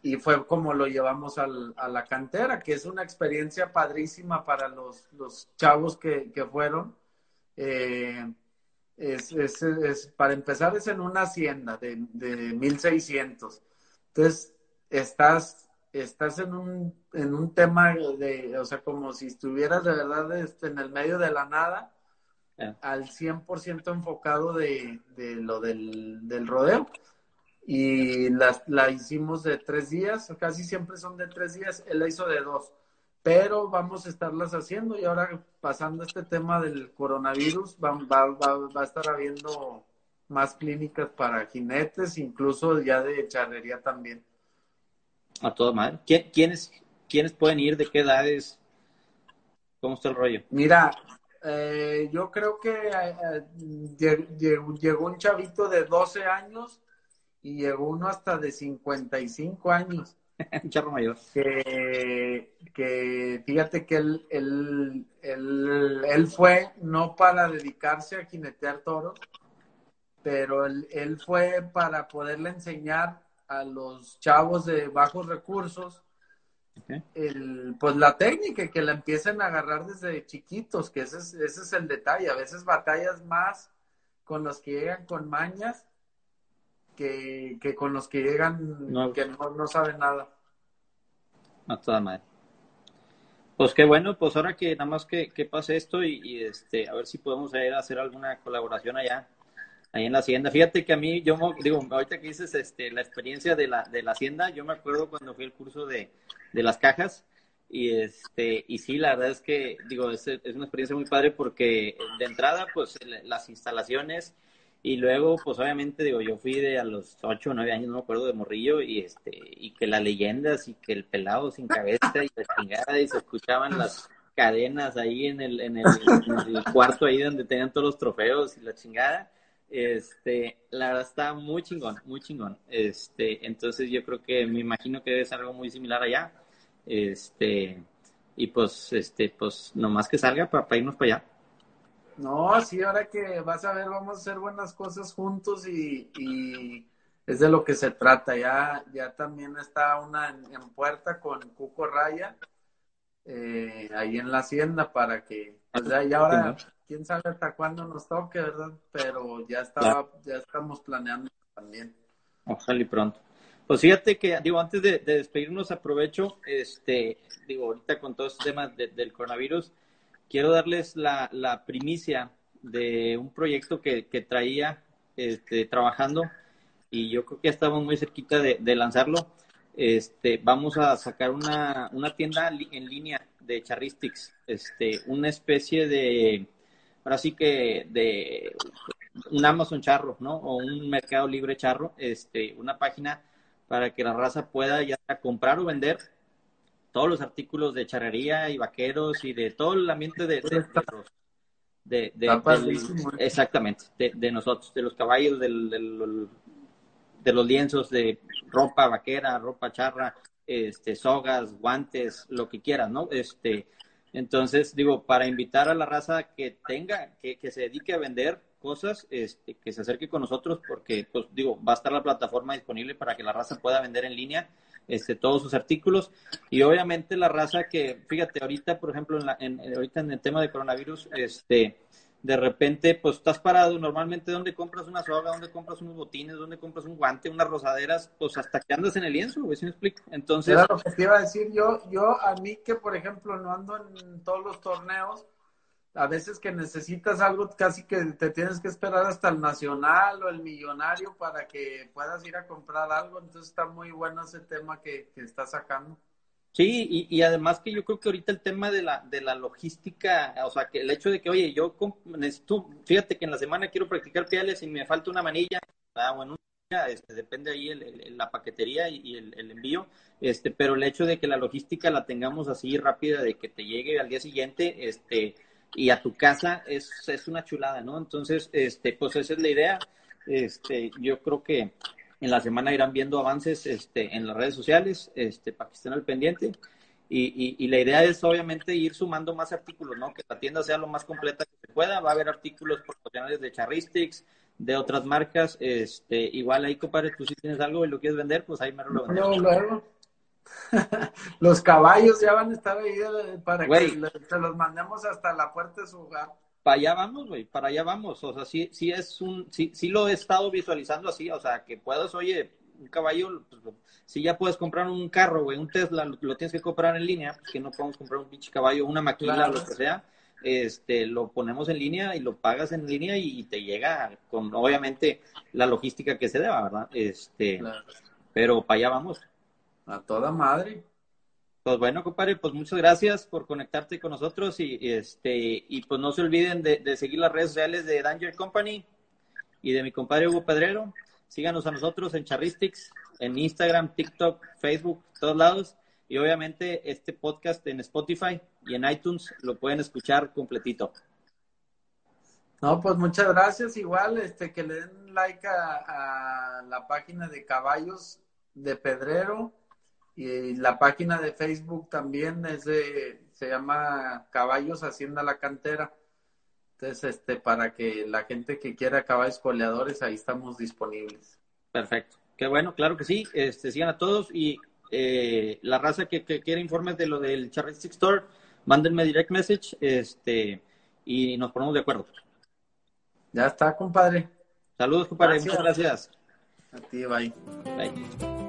[SPEAKER 3] y fue como lo llevamos al, a la cantera, que es una experiencia padrísima para los, los chavos que, que fueron. Eh, es, es, es, para empezar es en una hacienda de, de 1600. Entonces, estás estás en un, en un tema de, o sea, como si estuvieras de verdad este, en el medio de la nada, al 100% enfocado de, de lo del, del, rodeo. Y la, la hicimos de tres días, casi siempre son de tres días, él la hizo de dos, pero vamos a estarlas haciendo y ahora pasando este tema del coronavirus, va, va, va, va a estar habiendo más clínicas para jinetes, incluso ya de charrería también.
[SPEAKER 4] A todo mal. ¿Quiénes, ¿Quiénes pueden ir? ¿De qué edades? ¿Cómo está el rollo?
[SPEAKER 3] Mira, eh, yo creo que eh, eh, llegó, un chavito de 12 años y llegó uno hasta de 55 años.
[SPEAKER 4] un charro mayor.
[SPEAKER 3] Que, que fíjate que él, él, él, él, fue no para dedicarse a jinetear toros, pero él, él fue para poderle enseñar a los chavos de bajos recursos, el, pues la técnica, que la empiecen a agarrar desde chiquitos, que ese es, ese es el detalle. A veces batallas más con los que llegan con mañas que, con los que llegan que no, no saben nada.
[SPEAKER 4] A toda madre. Pues qué bueno, pues ahora que nada más que, que pase esto y, y, este, a ver si podemos ir a hacer alguna colaboración allá ahí en la hacienda. Fíjate que a mí, yo digo, ahorita que dices este, la experiencia de la, de la hacienda, yo me acuerdo cuando fui al curso de, de las cajas y este y sí, la verdad es que, digo, es, es una experiencia muy padre porque de entrada, pues las instalaciones y luego, pues obviamente, digo, yo fui de a los 8 o 9 años, no me acuerdo, de morrillo, y este, y que las leyendas, y que el pelado sin cabeza, y la chingada, y se escuchaban las cadenas ahí en el, en el, en el cuarto ahí donde tenían todos los trofeos y la chingada. Este, la verdad está muy chingón, muy chingón. Este, entonces yo creo que me imagino que ser algo muy similar allá. Este, y pues, este, pues nomás que salga para, irnos para allá.
[SPEAKER 3] No, sí, ahora que vas a ver, vamos a hacer buenas cosas juntos y, y es de lo que se trata. Ya, ya también está una en, puerta con Cuco Raya, eh, ahí en la hacienda para que, ya, y ahora quién sabe hasta cuándo nos toque, ¿verdad? Pero ya estaba, ya estamos planeando también.
[SPEAKER 4] Ojalá y pronto. Pues fíjate que, digo, antes de, despedirnos, aprovecho, este, digo, ahorita con todos estos temas del coronavirus, quiero darles la, la, primicia de un proyecto que, que traía este, trabajando y yo creo que ya estamos muy cerquita de, de lanzarlo. Este, vamos a sacar una, una tienda en línea de Charristics, este, una especie de ahora sí que de un Amazon charro, ¿no? O un Mercado Libre charro, este, una página para que la raza pueda ya comprar o vender todos los artículos de charrería y vaqueros y de todo el ambiente de, de, de, exactamente de, nosotros, de los caballos, del, de los lienzos de ropa vaquera, ropa charra, este, sogas, guantes, lo que quieras, ¿no? Este, entonces, digo, para invitar a la raza que tenga, que, que se dedique a vender cosas, este, que se acerque con nosotros, porque, pues, digo, va a estar la plataforma disponible para que la raza pueda vender en línea este, todos sus artículos. Y obviamente la raza que, fíjate, ahorita, por ejemplo, en la, en, ahorita en el tema de coronavirus, este, de repente, pues estás parado, normalmente ¿dónde compras una soga, ¿Dónde compras unos botines, ¿Dónde compras un guante, unas rosaderas, pues hasta que andas en el lienzo, güey, ¿sí me explico? Entonces...
[SPEAKER 3] Era lo que te iba a decir yo, yo a mí que, por ejemplo, no ando en todos los torneos, a veces que necesitas algo, casi que te tienes que esperar hasta el nacional o el millonario para que puedas ir a comprar algo, entonces está muy bueno ese tema que, que estás sacando.
[SPEAKER 4] Sí, y, y, además que yo creo que ahorita el tema de la, de la logística, o sea, que el hecho de que, oye, yo necesito, fíjate que en la semana quiero practicar piales y me falta una manilla, ah, bueno, este, depende ahí el, la paquetería y, el, el, envío, este, pero el hecho de que la logística la tengamos así rápida, de que te llegue al día siguiente, este, y a tu casa es, es una chulada, ¿no? Entonces, este, pues esa es la idea, este, yo creo que en la semana irán viendo avances este, en las redes sociales este, para que estén al pendiente. Y, y, la idea es obviamente ir sumando más artículos, ¿no? Que la tienda sea lo más completa que se pueda. Va a haber artículos profesionales de Charristics, de otras marcas. Este, igual ahí, compadre, tú si tienes algo y lo quieres vender, pues ahí me lo vendes. No, luego.
[SPEAKER 3] los caballos ya van a estar ahí eh, para que se los mandemos hasta la puerta de su hogar.
[SPEAKER 4] Para allá vamos, güey, para allá vamos. O sea, sí, sí es un, sí, sí lo he estado visualizando así, o sea, que puedas, oye, un caballo, pues, si ya puedes comprar un carro, güey, un Tesla, lo, tienes que comprar en línea, pues que no podemos comprar un pinche caballo, una maquila, lo que sea, este, lo ponemos en línea y lo pagas en línea y, te llega con, obviamente, la logística que se deba, ¿verdad? Este, pero para allá vamos.
[SPEAKER 3] A toda madre.
[SPEAKER 4] Pues bueno, compadre, pues muchas gracias por conectarte con nosotros y, este y pues no se olviden de, seguir las redes sociales de Danger Company y de mi compadre Hugo Pedrero. Síganos a nosotros en Charristics, en Instagram, TikTok, Facebook, todos lados. Y obviamente este podcast en Spotify y en iTunes lo pueden escuchar completito.
[SPEAKER 3] No, pues muchas gracias. Igual, este, que le den like a la página de Caballos de Pedrero y la página de Facebook también es de, se llama Caballos Hacienda la Cantera. Entonces, este, para que la gente que quiera caballos coleadores, ahí estamos disponibles.
[SPEAKER 4] Perfecto. Qué bueno, claro que sí. Este, sigan a todos y eh, la raza que, que quiera informes de lo del Charristic Store, mándenme direct message este, y nos ponemos de acuerdo.
[SPEAKER 3] Ya está, compadre.
[SPEAKER 4] Saludos, compadre. Muchas gracias.
[SPEAKER 3] A ti, bye. Bye.